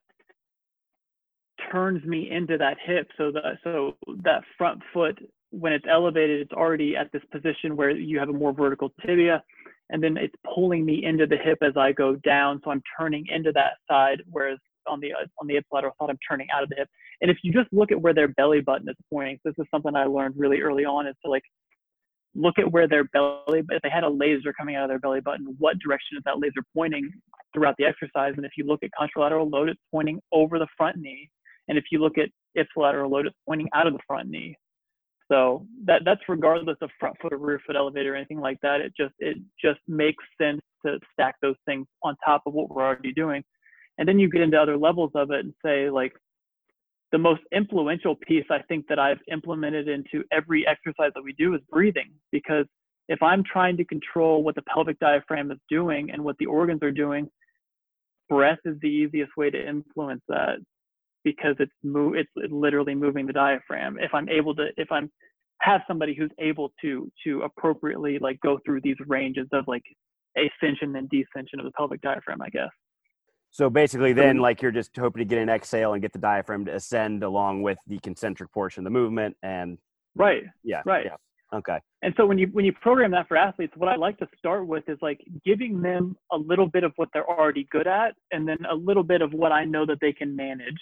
Speaker 2: turns me into that hip so that so that front foot when it's elevated, it's already at this position where you have a more vertical tibia, and then it's pulling me into the hip as I go down. So I'm turning into that side, whereas on the on the ipsilateral side, I'm turning out of the hip. And if you just look at where their belly button is pointing, this is something I learned really early on, is to like look at where their belly, if they had a laser coming out of their belly button, what direction is that laser pointing throughout the exercise? And if you look at contralateral load, it's pointing over the front knee. And if you look at ipsilateral load, it's pointing out of the front knee. So that that's regardless of front foot or rear foot elevator or anything like that. It just it just makes sense to stack those things on top of what we're already doing. And then you get into other levels of it and say like the most influential piece I think that I've implemented into every exercise that we do is breathing because if I'm trying to control what the pelvic diaphragm is doing and what the organs are doing, breath is the easiest way to influence that because it's move it's literally moving the diaphragm. If I'm able to if I'm have somebody who's able to to appropriately like go through these ranges of like ascension and descension of the pelvic diaphragm, I guess.
Speaker 1: So basically, then like you're just hoping to get an exhale and get the diaphragm to ascend along with the concentric portion of the movement, and
Speaker 2: right,
Speaker 1: yeah,
Speaker 2: right,
Speaker 1: yeah. Okay.
Speaker 2: And so when you when you program that for athletes, what I like to start with is like giving them a little bit of what they're already good at, and then a little bit of what I know that they can manage.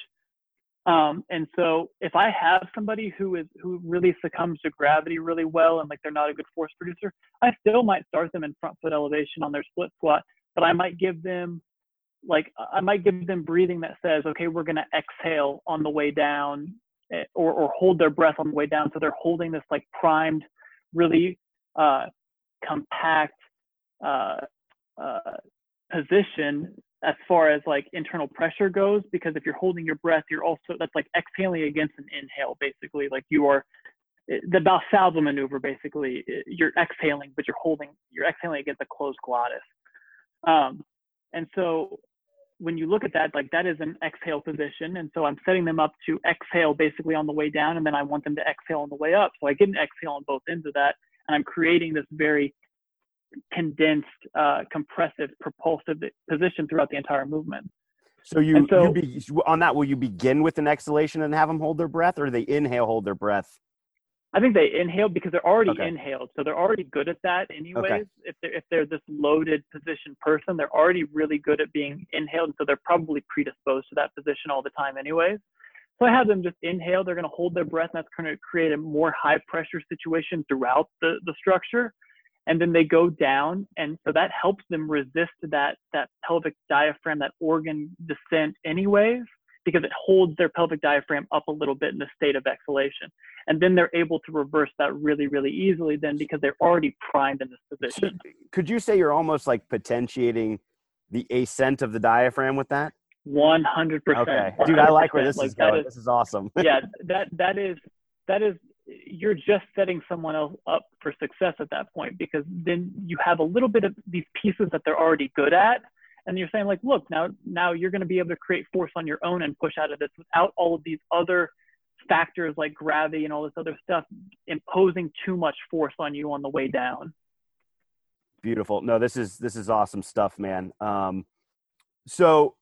Speaker 2: Um, and so if I have somebody who is who really succumbs to gravity really well and like they're not a good force producer, I still might start them in front foot elevation on their split squat, but I might give them like I might give them breathing that says, okay, we're going to exhale on the way down eh, or, or hold their breath on the way down. So they're holding this like primed, really uh, compact uh, uh, position as far as like internal pressure goes, because if you're holding your breath, you're also, that's like exhaling against an inhale, basically. Like you are, eh, the Valsalva maneuver, basically, eh, you're exhaling, but you're holding, you're exhaling against a closed glottis. Um, and so when you look at that, like that is an exhale position. And so I'm setting them up to exhale basically on the way down, and then I want them to exhale on the way up. So I get an exhale on both ends of that, and I'm creating this very condensed, uh, compressive, propulsive position throughout the entire movement.
Speaker 1: So you, so, you be, on that, will you begin with an exhalation and have them hold their breath, or they inhale, hold their breath?
Speaker 2: I think they inhale because they're already okay. inhaled, so they're already good at that anyways. Okay. If they're if they're this loaded position person, they're already really good at being inhaled, so they're probably predisposed to that position all the time anyways. So I have them just inhale. They're going to hold their breath, and that's going to create a more high pressure situation throughout the the structure. And then they go down, and so that helps them resist that that pelvic diaphragm, that organ descent anyways because it holds their pelvic diaphragm up a little bit in the state of exhalation. And then they're able to reverse that really, really easily then because they're already primed in this position.
Speaker 1: Could you say you're almost like potentiating the ascent of the diaphragm with that?
Speaker 2: 100%.
Speaker 1: Okay. Dude, I like where this like is going. Is, this is awesome.
Speaker 2: yeah, that that is that is you're just setting someone else up for success at that point because then you have a little bit of these pieces that they're already good at. And you're saying like look now now you're going to be able to create force on your own and push out of this without all of these other factors like gravity and all this other stuff imposing too much force on you on the way down.
Speaker 1: Beautiful. No this is this is awesome stuff man. Um so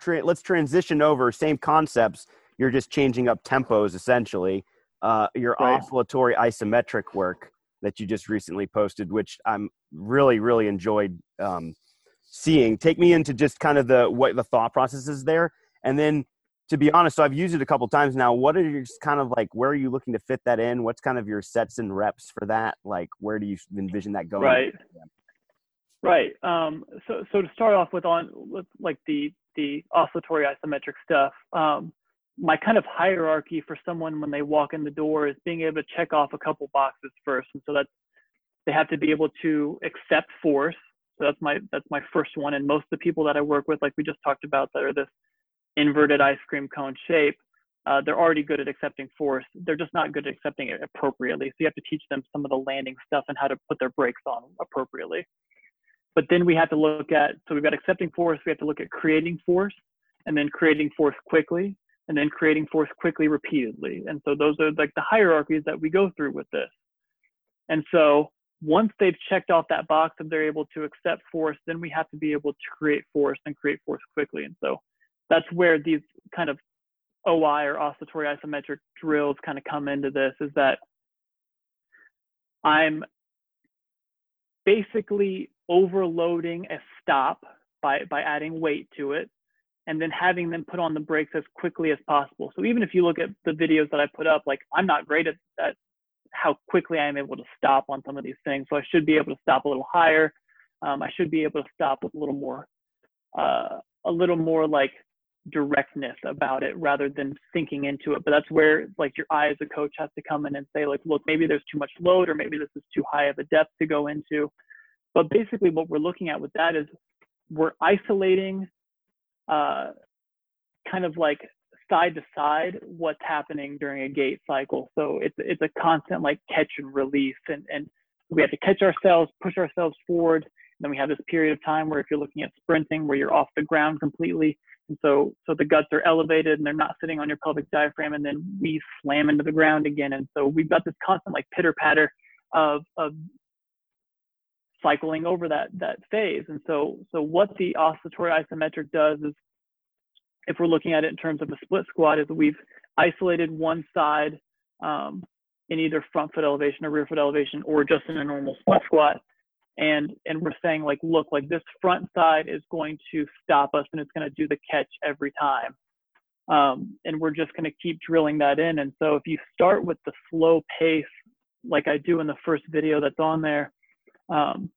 Speaker 1: tra- let's transition over. Same concepts. You're just changing up tempos essentially uh your right. oscillatory isometric work that you just recently posted which i'm really really enjoyed um seeing. Take me into just kind of the what the thought process is there. And then to be honest so i've used it a couple times now. What are your just kind of like where are you looking to fit that in? What's kind of your sets and reps for that? Like where do you envision that going?
Speaker 2: Right. Right. Um, so so to start off with on with like the the oscillatory isometric stuff um, my kind of hierarchy for someone when they walk in the door is being able to check off a couple boxes first and so that's they have to be able to accept force so that's my that's my first one. And most of the people that I work with, like we just talked about, that are this inverted ice cream cone shape, uh, they're already good at accepting force. They're just not good at accepting it appropriately. So you have to teach them some of the landing stuff and how to put their brakes on appropriately. But then we have to look at so we've got accepting force. We have to look at creating force, and then creating force quickly, and then creating force quickly repeatedly. And so those are like the hierarchies that we go through with this. And so once they've checked off that box and they're able to accept force, then we have to be able to create force and create force quickly. And so that's where these kind of OI or oscillatory isometric drills kind of come into this is that I'm basically overloading a stop by, by adding weight to it and then having them put on the brakes as quickly as possible. So even if you look at the videos that I put up, like I'm not great at, at how quickly I am able to stop on some of these things. So I should be able to stop a little higher. Um, I should be able to stop with a little more, uh, a little more like directness about it rather than thinking into it. But that's where like your eye as a coach has to come in and say like, look, maybe there's too much load or maybe this is too high of a depth to go into. But basically what we're looking at with that is we're isolating uh, kind of like side to side what's happening during a gait cycle. So it's it's a constant like catch and release and, and we have to catch ourselves, push ourselves forward. And then we have this period of time where if you're looking at sprinting where you're off the ground completely, and so, so the guts are elevated and they're not sitting on your pelvic diaphragm, and then we slam into the ground again. And so we've got this constant like pitter patter of of cycling over that that phase. And so, so what the oscillatory isometric does is, if we're looking at it in terms of a split squat, is we've isolated one side um, in either front foot elevation or rear foot elevation, or just in a normal split squat. And and we're saying like look like this front side is going to stop us and it's going to do the catch every time. Um, and we're just going to keep drilling that in. And so if you start with the slow pace like i do in the first video that's on there um,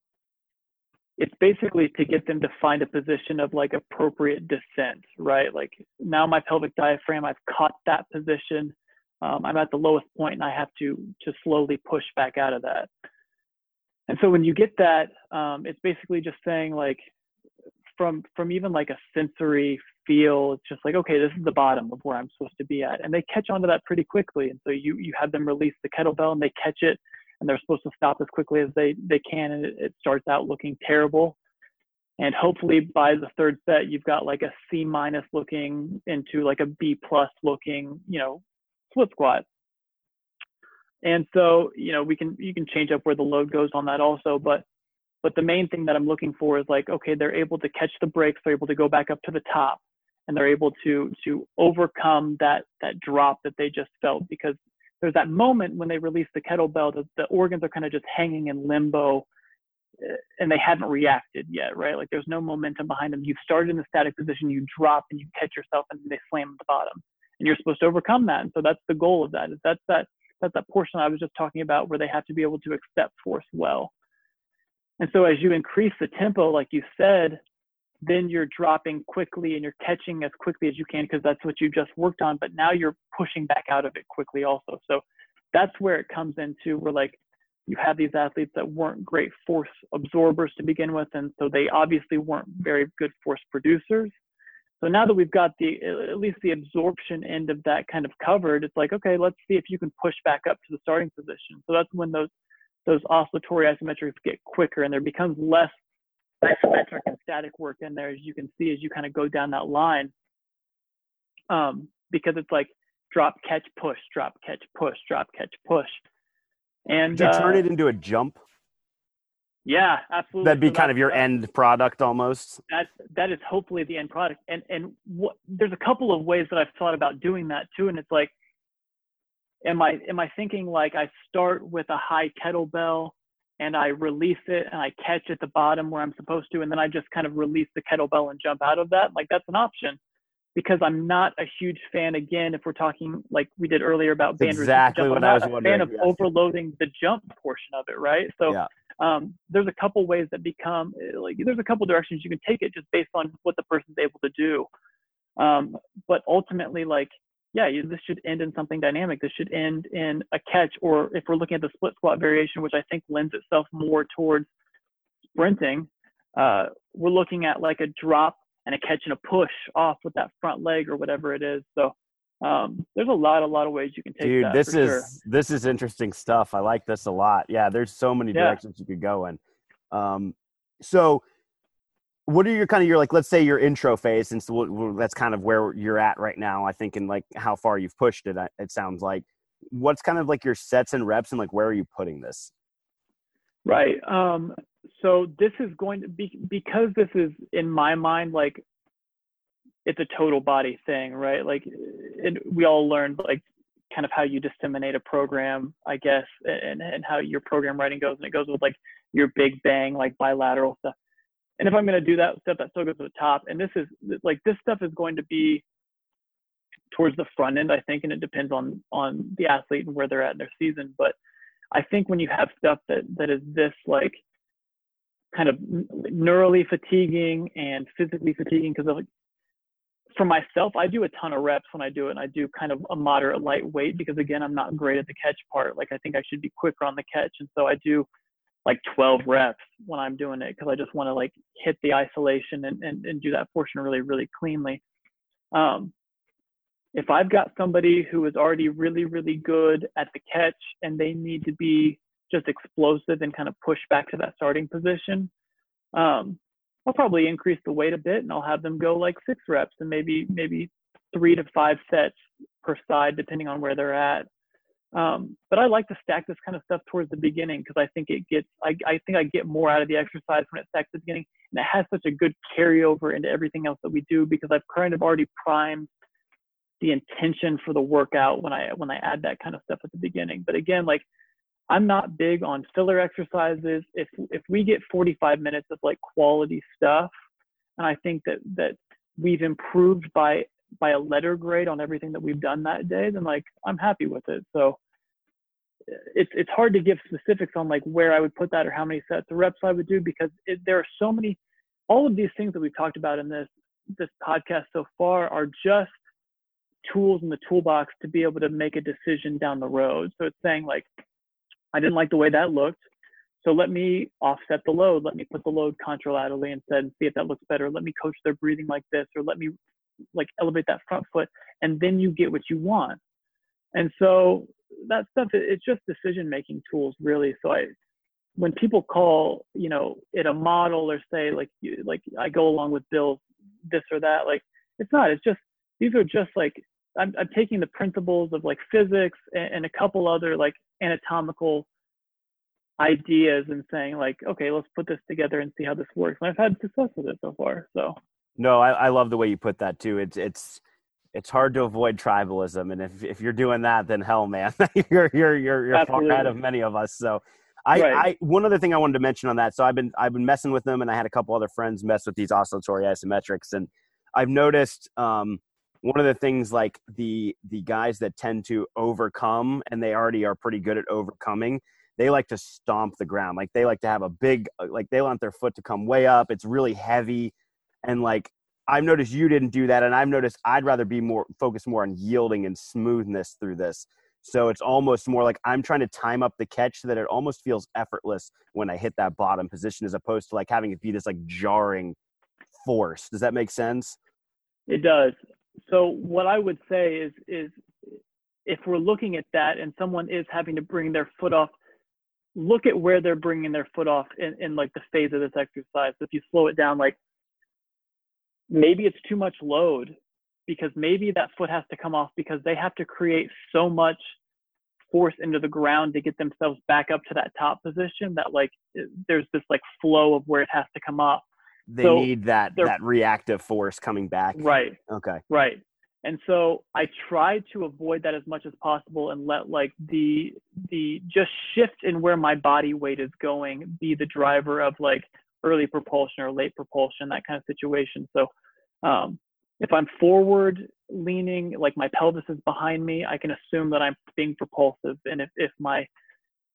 Speaker 2: it's basically to get them to find a position of like appropriate descent right? Like now my pelvic diaphragm i've caught that position. Um, i'm at the lowest point and i have to to slowly push back out of that. And so when you get that um, it's basically just saying like from from even like a sensory feel it's just like okay this is the bottom of where i'm supposed to be at. And they catch on to that pretty quickly. And so you you have them release the kettlebell and they catch it and they're supposed to stop as quickly as they they can and it, it starts out looking terrible. And hopefully by the third set you've got like a c minus looking into like a b plus looking you know split squat. And so, you know, we can you can change up where the load goes on that also, but but the main thing that I'm looking for is like, okay, they're able to catch the brakes, they're able to go back up to the top, and they're able to to overcome that that drop that they just felt because there's that moment when they release the kettlebell that the organs are kind of just hanging in limbo eh, and they haven't reacted yet, right? Like there's no momentum behind them. You've started in the static position, you drop and you catch yourself and they slam at the bottom. And you're supposed to overcome that. And so that's the goal of that. Is that's that that's that portion I was just talking about where they have to be able to accept force well. And so as you increase the tempo, like you said, then you're dropping quickly and you're catching as quickly as you can because that's what you just worked on. But now you're pushing back out of it quickly also. So that's where it comes into where like you have these athletes that weren't great force absorbers to begin with. And so they obviously weren't very good force producers. So now that we've got the at least the absorption end of that kind of covered, it's like okay, let's see if you can push back up to the starting position. So that's when those those oscillatory isometrics get quicker and there becomes less isometric and static work in there as you can see as you kind of go down that line. Um, because it's like drop, catch, push, drop, catch, push, drop, catch, push. And
Speaker 1: Did you turn
Speaker 2: uh,
Speaker 1: it into a jump?
Speaker 2: Yeah, absolutely.
Speaker 1: That'd be
Speaker 2: So
Speaker 1: kind of your
Speaker 2: that's-
Speaker 1: end product almost.
Speaker 2: that that is hopefully the end product and and what there's a couple of ways that i've thought about doing that too and it's like am i am i thinking like i start with a high kettlebell and i release it and i catch at the bottom where i'm supposed to and then i just kind of release the kettlebell and jump out of that like that's an option because i'm not a huge fan again if we're talking like we did earlier about band
Speaker 1: exactly
Speaker 2: jump,
Speaker 1: what
Speaker 2: I'm
Speaker 1: I was
Speaker 2: a fan of
Speaker 1: yes.
Speaker 2: overloading the jump portion of it right so
Speaker 1: Yeah.
Speaker 2: um, there's a couple ways that become like there's a couple directions you can take it just based on what the person's able to do um, but ultimately like yeah you, this should end in something dynamic this should end in a catch or if we're looking at the split squat variation which i think lends itself more towards sprinting uh, we're looking at like a drop and a catch and a push off with that front leg or whatever it is so um, there's a lot a lot of ways you can take
Speaker 1: Dude, this is
Speaker 2: sure.
Speaker 1: this is interesting stuff. I like this a lot. Yeah, there's so many
Speaker 2: Yeah.
Speaker 1: directions you could go in. Um, so, what are your kind of your like? Let's say your intro phase, and so that's kind of where you're at right now. I think, and like how far you've pushed it. It sounds like. What's kind of like your sets and reps, and like where are you putting this?
Speaker 2: Right. Um, so this is going to be because this is in my mind like it's a total body thing, right? Like it, we all learned like kind of how you disseminate a program, I guess, and and how your program writing goes, and it goes with like your big bang like bilateral stuff. And if I'm going to do that stuff, that still goes to the top. And this is like this stuff is going to be towards the front end, I think, and it depends on on the athlete and where they're at in their season. But I think when you have stuff that that is this like kind of neurally fatiguing and physically fatiguing, because like for myself, I do a ton of reps when I do it, and I do kind of a moderate light weight because again, I'm not great at the catch part. Like I think I should be quicker on the catch, and so I do like 12 reps when I'm doing it because I just want to like hit the isolation and, and, and do that portion really, really cleanly. Um, if I've got somebody who is already really, really good at the catch and they need to be just explosive and kind of push back to that starting position, um, I'll probably increase the weight a bit and I'll have them go like six reps and maybe maybe three to five sets per side depending on where they're at. Um, but I like to stack this kind of stuff towards the beginning because I think it gets I, I think I get more out of the exercise when it stacks at the beginning and it has such a good carryover into everything else that we do because I've kind of already primed the intention for the workout when I when I add that kind of stuff at the beginning. But again, like I'm not big on filler exercises. If if we get 45 minutes of like quality stuff, and I think that that we've improved by by a letter grade on everything that we've done that day, then like I'm happy with it. So it's it's hard to give specifics on like where I would put that or how many sets of reps I would do because it, there are so many. All of these things that we've talked about in this this podcast so far are just tools in the toolbox to be able to make a decision down the road. So it's saying like, I didn't like the way that looked. So let me offset the load. Let me put the load contralaterally instead and see if that looks better. Let me coach their breathing like this, or let me like elevate that front foot, and then you get what you want. And so that stuff, it's just decision making tools, really. So I, when people call, you know, it a model or say like, you, like I go along with Bill, this or that, like it's not. It's just these are just like I'm, I'm taking the principles of like physics and, and a couple other like anatomical ideas and saying like, okay, let's put this together and see how this works. And I've had success with it so far. So
Speaker 1: no, I, I love the way you put that too. It's it's it's hard to avoid tribalism, and if if you're doing that, then hell, man, you're you're you're you're far ahead of many of us. So. I, right. I one other thing I wanted to mention on that. So I've been I've been messing with them, and I had a couple other friends mess with these oscillatory isometrics, and I've noticed um, one of the things like the the guys that tend to overcome and they already are pretty good at overcoming they like to stomp the ground like they like to have a big uh, like they want their foot to come way up it's really heavy and like i've noticed you didn't do that and i've noticed i'd rather be more focused more on yielding and smoothness through this. So it's almost more like i'm trying to time up the catch so that it almost feels effortless when i hit that bottom position as opposed to like having it be this like jarring force. Does that make sense?
Speaker 2: It does. So what I would say is is if we're looking at that and someone is having to bring their foot off, look at where they're bringing their foot off in, in like the phase of this exercise. So if you slow it down, like maybe it's too much load because maybe that foot has to come off because they have to create so much force into the ground to get themselves back up to that top position that like there's this like flow of where it has to come off
Speaker 1: they so need that that reactive force coming back.
Speaker 2: Right.
Speaker 1: Okay.
Speaker 2: Right. And so I try to avoid that as much as possible and let like the the just shift in where my body weight is going be the driver of like early propulsion or late propulsion, that kind of situation. So um, if I'm forward leaning, like my pelvis is behind me, I can assume that I'm being propulsive. And if, if my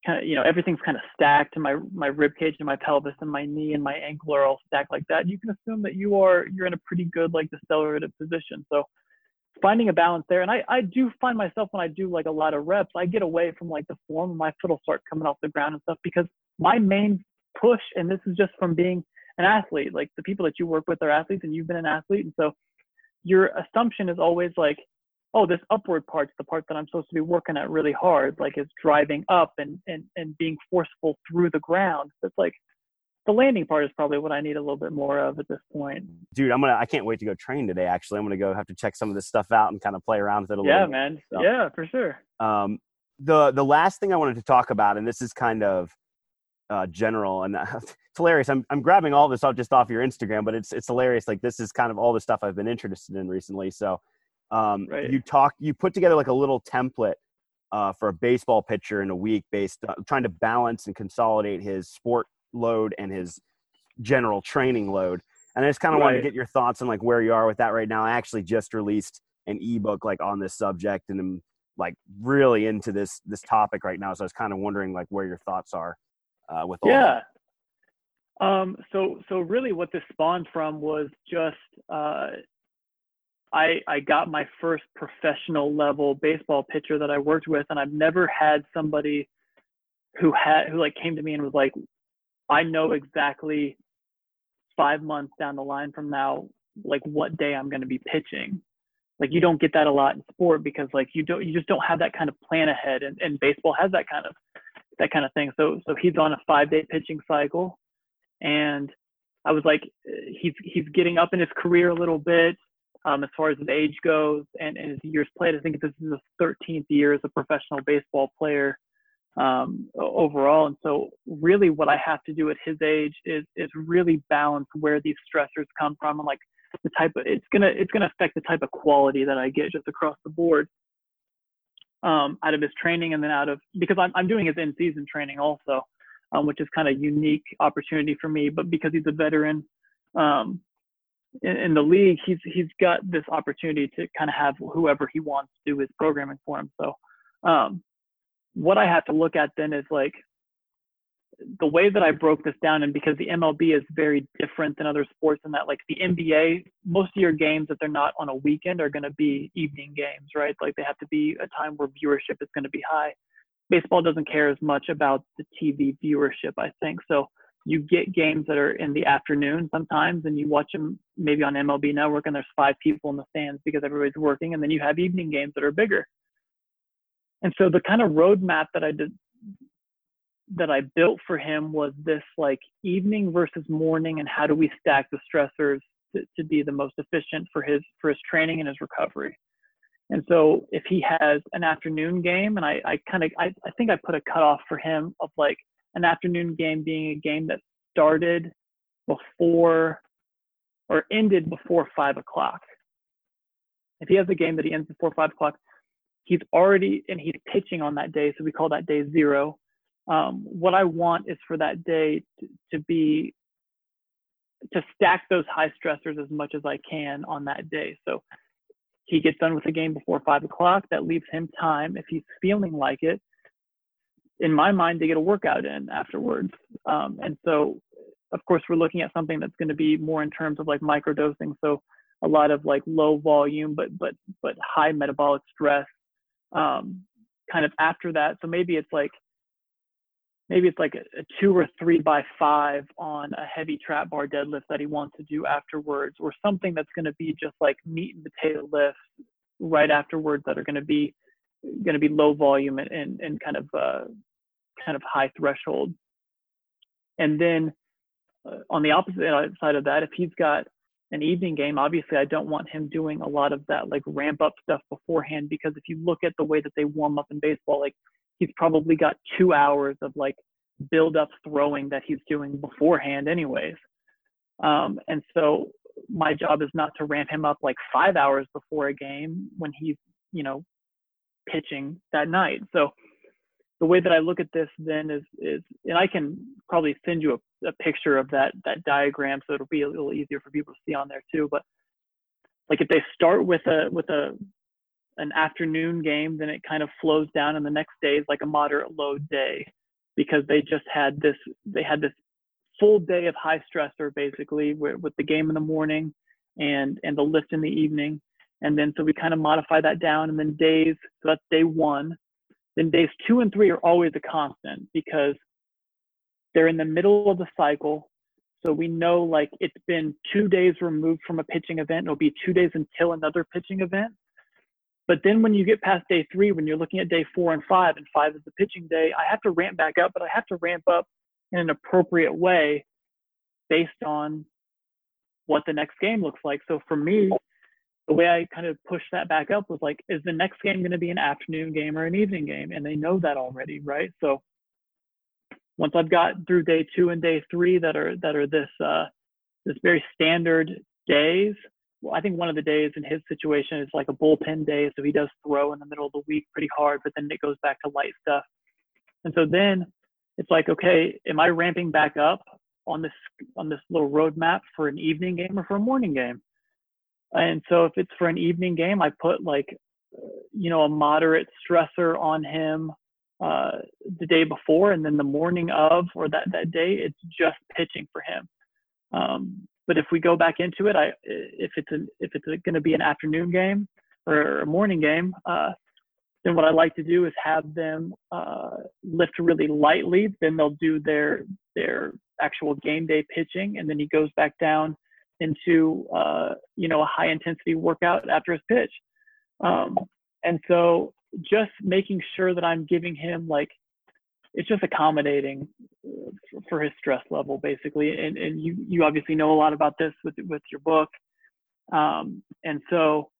Speaker 2: kind of you know everything's kind of stacked and my my rib cage and my pelvis and my knee and my ankle are all stacked like that you can assume that you are you're in a pretty good like decelerative position so finding a balance there and i i do find myself when i do like a lot of reps i get away from like the form and my foot will start coming off the ground and stuff because my main push and this is just from being an athlete like the people that you work with are athletes and you've been an athlete and so your assumption is always like oh, this upward part's the part that I'm supposed to be working at really hard, like it's driving up and and and being forceful through the ground. It's like the landing part is probably what I need a little bit more of at this point.
Speaker 1: Dude, I'm gonna I can't wait to go train today. Actually, I'm gonna go have to check some of this stuff out and kind of play around with it a
Speaker 2: yeah,
Speaker 1: little.
Speaker 2: Yeah, man. So, yeah, for sure.
Speaker 1: Um, the the last thing I wanted to talk about, and this is kind of uh, general, and uh, it's hilarious. I'm I'm grabbing all this off just off your Instagram, but it's it's hilarious. Like this is kind of all the stuff I've been interested in recently. So um, right. You talk, you put together like a little template uh, for a baseball pitcher in a week, based on trying to balance and consolidate his sport load and his general training load. And I just kind of right. want to get your thoughts on like where you are with that right now. I actually just released an ebook like on this subject, and I'm like really into this this topic right now. So I was kind of wondering like where your thoughts are uh, with all
Speaker 2: yeah. Um, so so really, what this spawned from was just uh, I I got my first professional level baseball pitcher that I worked with, and I've never had somebody who had who like came to me and was like, I know exactly five months down the line from now, like what day I'm going to be pitching. Like you don't get that a lot in sport because like you don't you just don't have that kind of plan ahead, and, and baseball has that kind of that kind of thing. So so he's on a five day pitching cycle, and I was like, he's he's getting up in his career a little bit um, as far as his age goes and, and his years played. I think this is his 13th year as a professional baseball player um, overall. And so, really, what I have to do at his age is is really balance where these stressors come from and like the type of it's gonna it's gonna affect the type of quality that I get just across the board um, out of his training and then out of because I'm I'm doing his in season training also um, which is kind of unique opportunity for me. But because he's a veteran um, in, in, the league, he's he's got this opportunity to kind of have whoever he wants do his programming for him. So um, what I have to look at then is like the way that I broke this down, and because the MLB is very different than other sports in that, like the NBA, most of your games that they're not on a weekend are going to be evening games, right? Like they have to be a time where viewership is going to be high baseball doesn't care as much about the TV viewership, I think. So you get games that are in the afternoon sometimes and you watch them maybe on MLB Network and there's five people in the stands because everybody's working. And then you have evening games that are bigger. And so the kind of roadmap that I did that I built for him was this like evening versus morning and how do we stack the stressors to, to be the most efficient for his for his training and his recovery. And so if he has an afternoon game, and I, I kind of, I, I think I put a cutoff for him of like an afternoon game being a game that started before or ended before five o'clock. If he has a game that he ends before five o'clock, he's already, and he's pitching on that day. So we call that day zero. Um, what I want is for that day to, to be, to stack those high stressors as much as I can on that day. So he gets done with the game before five o'clock. That leaves him time, if he's feeling like it, in my mind, to get a workout in afterwards. Um, and so, of course, we're looking at something that's going to be more in terms of like microdosing. So a lot of like low volume, but but but high metabolic stress. Um, kind of after that. So maybe it's like maybe it's like a, a, two or three by five on a heavy trap bar deadlift that he wants to do afterwards, or something that's going to be just like meat and potato lifts right afterwards that are going to be going to be low volume and, and, and kind of uh, kind of high threshold. And then uh, on the opposite side of that, if he's got an evening game, obviously I don't want him doing a lot of that like ramp up stuff beforehand because if you look at the way that they warm up in baseball, like he's probably got two hours of like build up throwing that he's doing beforehand anyways. Um, and so my job is not to ramp him up like five hours before a game when he's you know pitching that night. So the way that i look at this then is is and i can probably send you a, a picture of that that diagram so it'll be a little easier for people to see on there too but like if they start with a with a an afternoon game, then it kind of flows down, and the next day is like a moderate load day because they just had this they had this full day of high stressor basically with, with the game in the morning and and the lift in the evening, and then so we kind of modify that down, and then days so that's day one, then days two and three are always a constant because they're in the middle of the cycle. So we know like it's been two days removed from a pitching event. It'll be two days until another pitching event. But then when you get past day three, when you're looking at day four and five, and five is the pitching day, I have to ramp back up, but I have to ramp up in an appropriate way based on what the next game looks like. So for me, the way I kind of pushed that back up was like, is the next game going to be an afternoon game or an evening game? And they know that already, right? So once I've got through day two and day three that are that are this uh, this very standard days, I think one of the days in his situation is like a bullpen day, so he does throw in the middle of the week pretty hard, but then it goes back to light stuff. And so then it's like, okay, am I ramping back up on this on this little roadmap for an evening game or for a morning game? And so if it's for an evening game, I put like, you know, a moderate stressor on him uh, the day before, and then the morning of or that that day, it's just pitching for him. Um, but if we go back into it, I if it's a, if it's going to be an afternoon game or a morning game, uh, then what I like to do is have them uh, lift really lightly. Then they'll do their their actual game day pitching, and then he goes back down into uh, you know a high intensity workout after his pitch. Um, and so just making sure that I'm giving him like it's just accommodating uh, for his stress level basically. And, and you you obviously know a lot about this with with your book. Um, and so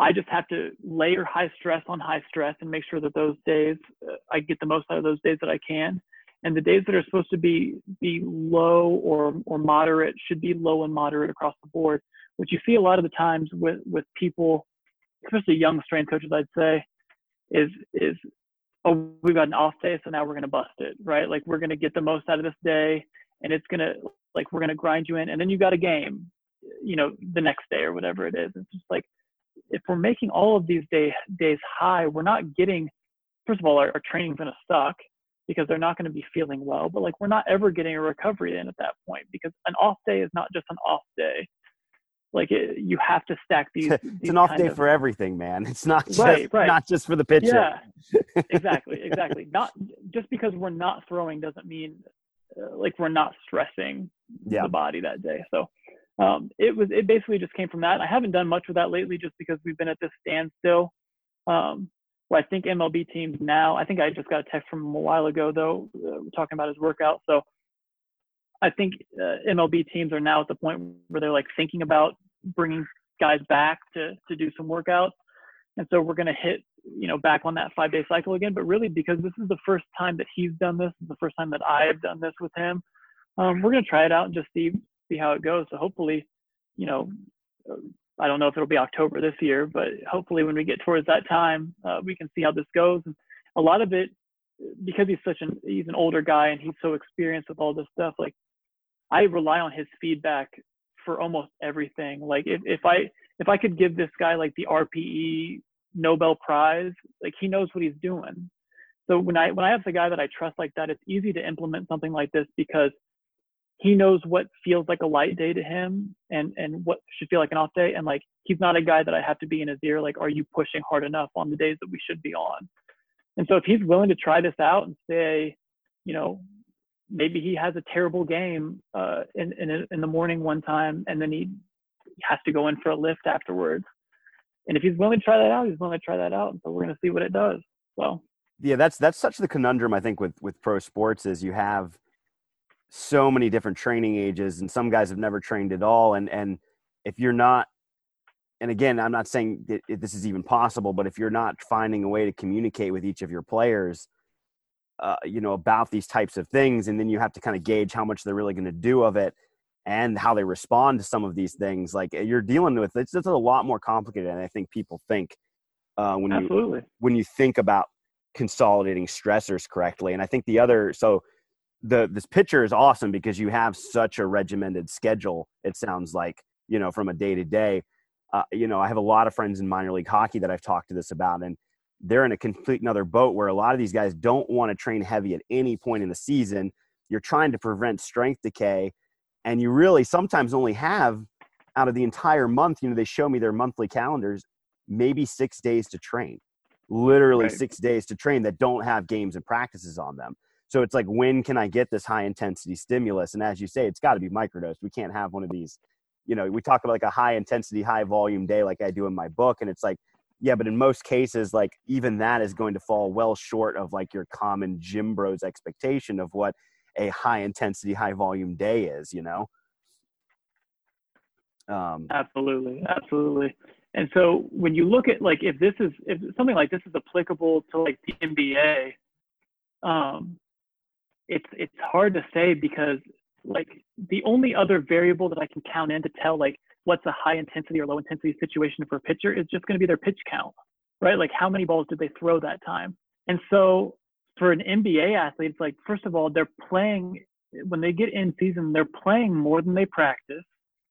Speaker 2: i just have to layer high stress on high stress and make sure that those days uh, i get the most out of those days that i can. And the days that are supposed to be be low or or moderate should be low and moderate across the board which you see a lot of the times with with people especially young strength coaches i'd say is is oh, we've got an off day, so now we're going to bust it, right? Like we're going to get the most out of this day, and it's going to like we're going to grind you in, and then you got a game, you know, the next day or whatever it is. It's just like if we're making all of these day days high, we're not getting. First of all, our, our training's going to suck because they're not going to be feeling well. But like we're not ever getting a recovery in at that point because an off day is not just an off day like it, you have to stack these.
Speaker 1: it's
Speaker 2: these
Speaker 1: an off day
Speaker 2: of,
Speaker 1: for everything, man. It's not just
Speaker 2: right, right.
Speaker 1: not just for the pitcher.
Speaker 2: Yeah, exactly, exactly. Not just because we're not throwing doesn't mean uh, like we're not stressing
Speaker 1: yeah.
Speaker 2: the body that day. So um, it was it basically just came from that. I haven't done much with that lately, just because we've been at this standstill. Um, where I think MLB teams now. I think I just got a text from him a while ago though, uh, talking about his workout. So I think uh, MLB teams are now at the point where they're like thinking about bringing guys back to to do some workouts, and so we're going to hit you know back on that five day cycle again. But really, because this is the first time that he's done this, the first time that I've done this with him, um, we're going to try it out and just see see how it goes. So hopefully, you know, I don't know if it'll be October this year, but hopefully when we get towards that time, uh, we can see how this goes. And a lot of it, because he's such an he's an older guy and he's so experienced with all this stuff, like I rely on his feedback for almost everything. Like if, if I if I could give this guy like the RPE Nobel Prize, like he knows what he's doing. So when I when I have the guy that I trust like that, it's easy to implement something like this because he knows what feels like a light day to him and and what should feel like an off day. And like he's not a guy that I have to be in his ear like, are you pushing hard enough on the days that we should be on? And so if he's willing to try this out and say, you know, maybe he has a terrible game uh, in, in in the morning one time, and then he has to go in for a lift afterwards. And if he's willing to try that out, he's willing to try that out. So we're going to see what it does. So
Speaker 1: yeah, that's that's such the conundrum I think with with pro sports is you have so many different training ages, and some guys have never trained at all, and and if you're not and again, I'm not saying that this is even possible, but if you're not finding a way to communicate with each of your players, uh, you know about these types of things and then you have to kind of gauge how much they're really going to do of it and how they respond to some of these things like you're dealing with it's, it's a lot more complicated than i think people think uh, when
Speaker 2: Absolutely.
Speaker 1: you when you think about consolidating stressors correctly and i think the other so the this picture is awesome because you have such a regimented schedule it sounds like you know from a day to day you know i have a lot of friends in minor league hockey that i've talked to this about and they're in a complete another boat where a lot of these guys don't want to train heavy at any point in the season. You're trying to prevent strength decay, and you really sometimes only have out of the entire month. You know, they show me their monthly calendars, maybe six days to train, literally right. six days to train that don't have games and practices on them. So it's like, when can I get this high intensity stimulus? And as you say, it's got to be microdosed. We can't have one of these. You know, we talk about like a high intensity, high volume day, like I do in my book, and it's like yeah, but in most cases, like even that is going to fall well short of like your common gym bros expectation of what a high intensity, high volume day is, you know?
Speaker 2: Um, absolutely. Absolutely. And so when you look at like, if this is, if something like this is applicable to like the NBA, um, it's, it's hard to say because like the only other variable that I can count in to tell like what's a high intensity or low intensity situation for a pitcher is just going to be their pitch count, right? Like how many balls did they throw that time? And so for an NBA athlete, it's like, first of all, they're playing, when they get in season, they're playing more than they practice.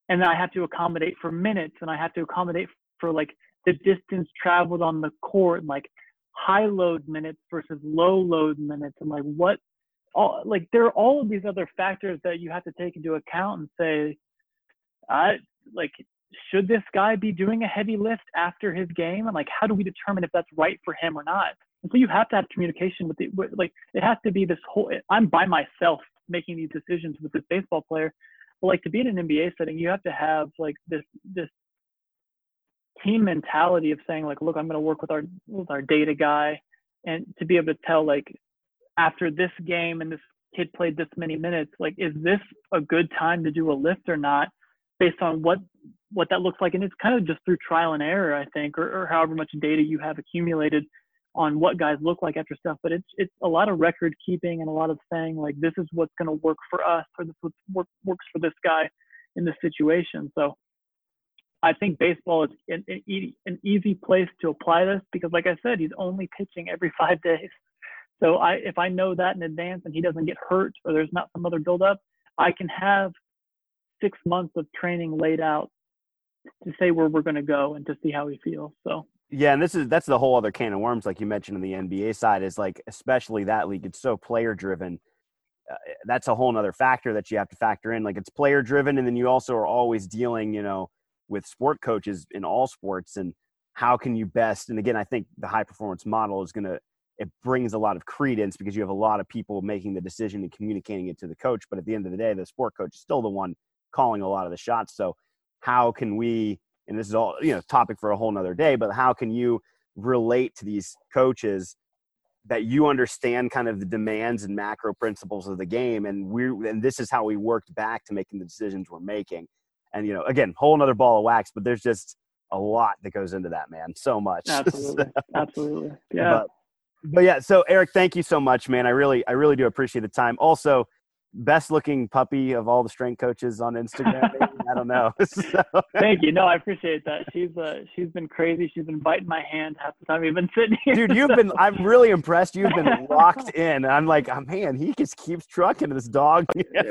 Speaker 2: And I have to accommodate for minutes and I have to accommodate for like the distance traveled on the court and like high load minutes versus low load minutes and like what all like there are all of these other factors that you have to take into account and say I like should this guy be doing a heavy lift after his game? And like, how do we determine if that's right for him or not? And so you have to have communication with the with, like it has to be this whole. I'm by myself making these decisions with this baseball player, but like to be in an NBA setting, you have to have like this this team mentality of saying like, look, I'm going to work with our with our data guy, and to be able to tell like after this game and this kid played this many minutes, like is this a good time to do a lift or not, based on what what that looks like, and it's kind of just through trial and error, I think, or, or however much data you have accumulated on what guys look like after stuff. But it's it's a lot of record keeping and a lot of saying like this is what's going to work for us, or this what work, works for this guy in this situation. So I think baseball is an, an easy place to apply this because, like I said, he's only pitching every five days. So I, if I know that in advance and he doesn't get hurt or there's not some other buildup, I can have six months of training laid out to say where we're going to go and to see how he feels. So
Speaker 1: yeah, and this is that's the whole other can of worms, like you mentioned in the NBA side, is like especially that league. It's so player driven. Uh, that's a whole other factor that you have to factor in. Like it's player driven, and then you also are always dealing, you know, with sport coaches in all sports and how can you best and again i think the high performance model is going to it brings a lot of credence because you have a lot of people making the decision and communicating it to the coach but at the end of the day the sport coach is still the one calling a lot of the shots so how can we and this is all you know topic for a whole nother day but how can you relate to these coaches that you understand kind of the demands and macro principles of the game and we're and this is how we worked back to making the decisions we're making and you know, again, whole another ball of wax, but there's just a lot that goes into that, man. So much.
Speaker 2: Absolutely. so, Absolutely. Yeah.
Speaker 1: But, but yeah, so Erik, thank you so much, man. I really, I really do appreciate the time. Also, best looking puppy of all the strength coaches on Instagram. I don't know.
Speaker 2: so. Thank you. No, I appreciate that. She's uh, she's been crazy. She's been biting my hand half the time we've been sitting here.
Speaker 1: Dude, you've been. I'm really impressed. You've been locked in. I'm like, oh, man, he just keeps trucking this dog.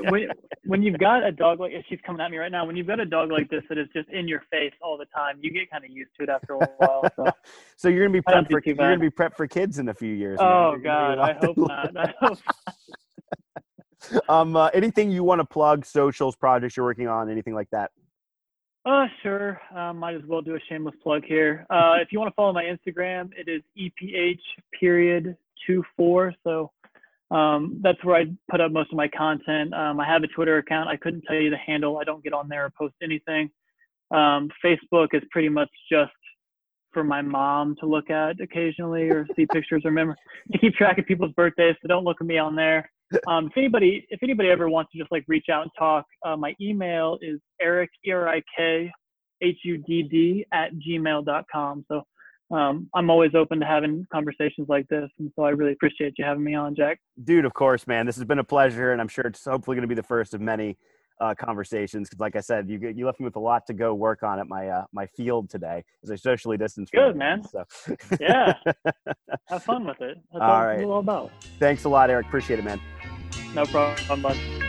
Speaker 2: when, when you've got a dog like she's coming at me right now. When you've got a dog like this that is just in your face all the time, you get kind of used to it after a while. So,
Speaker 1: so you're gonna be prepped for, you're gonna be prepped for kids in a few years.
Speaker 2: Oh God, I hope not. I hope.
Speaker 1: um, uh, anything you want to plug, socials, projects you're working on, anything like that?
Speaker 2: Uh, sure. Uh, might as well do a shameless plug here. Uh, if you want to follow my Instagram, it is EPH period two four. So um, that's where I put up most of my content. Um, I have a Twitter account. I couldn't tell you the handle. I don't get on there or post anything. Um, Facebook is pretty much just for my mom to look at occasionally or see pictures or remember to keep track of people's birthdays. So don't look at me on there um, if anybody if anybody ever wants to just like reach out and talk, uh, my email is erik e r i k h u d d at gmail.com. So um, I'm always open to having conversations like this, and so I really appreciate you having me on, Jack.
Speaker 1: Dude, of course, man. This has been a pleasure, and I'm sure it's hopefully going to be the first of many uh, conversations. Because, like I said, you you left me with a lot to go work on at my uh, my field today as I socially distance.
Speaker 2: Good, man. So. yeah, have fun with it. That's all, all right. all about.
Speaker 1: Thanks a lot, Erik. Appreciate it, man.
Speaker 2: No problem, bud.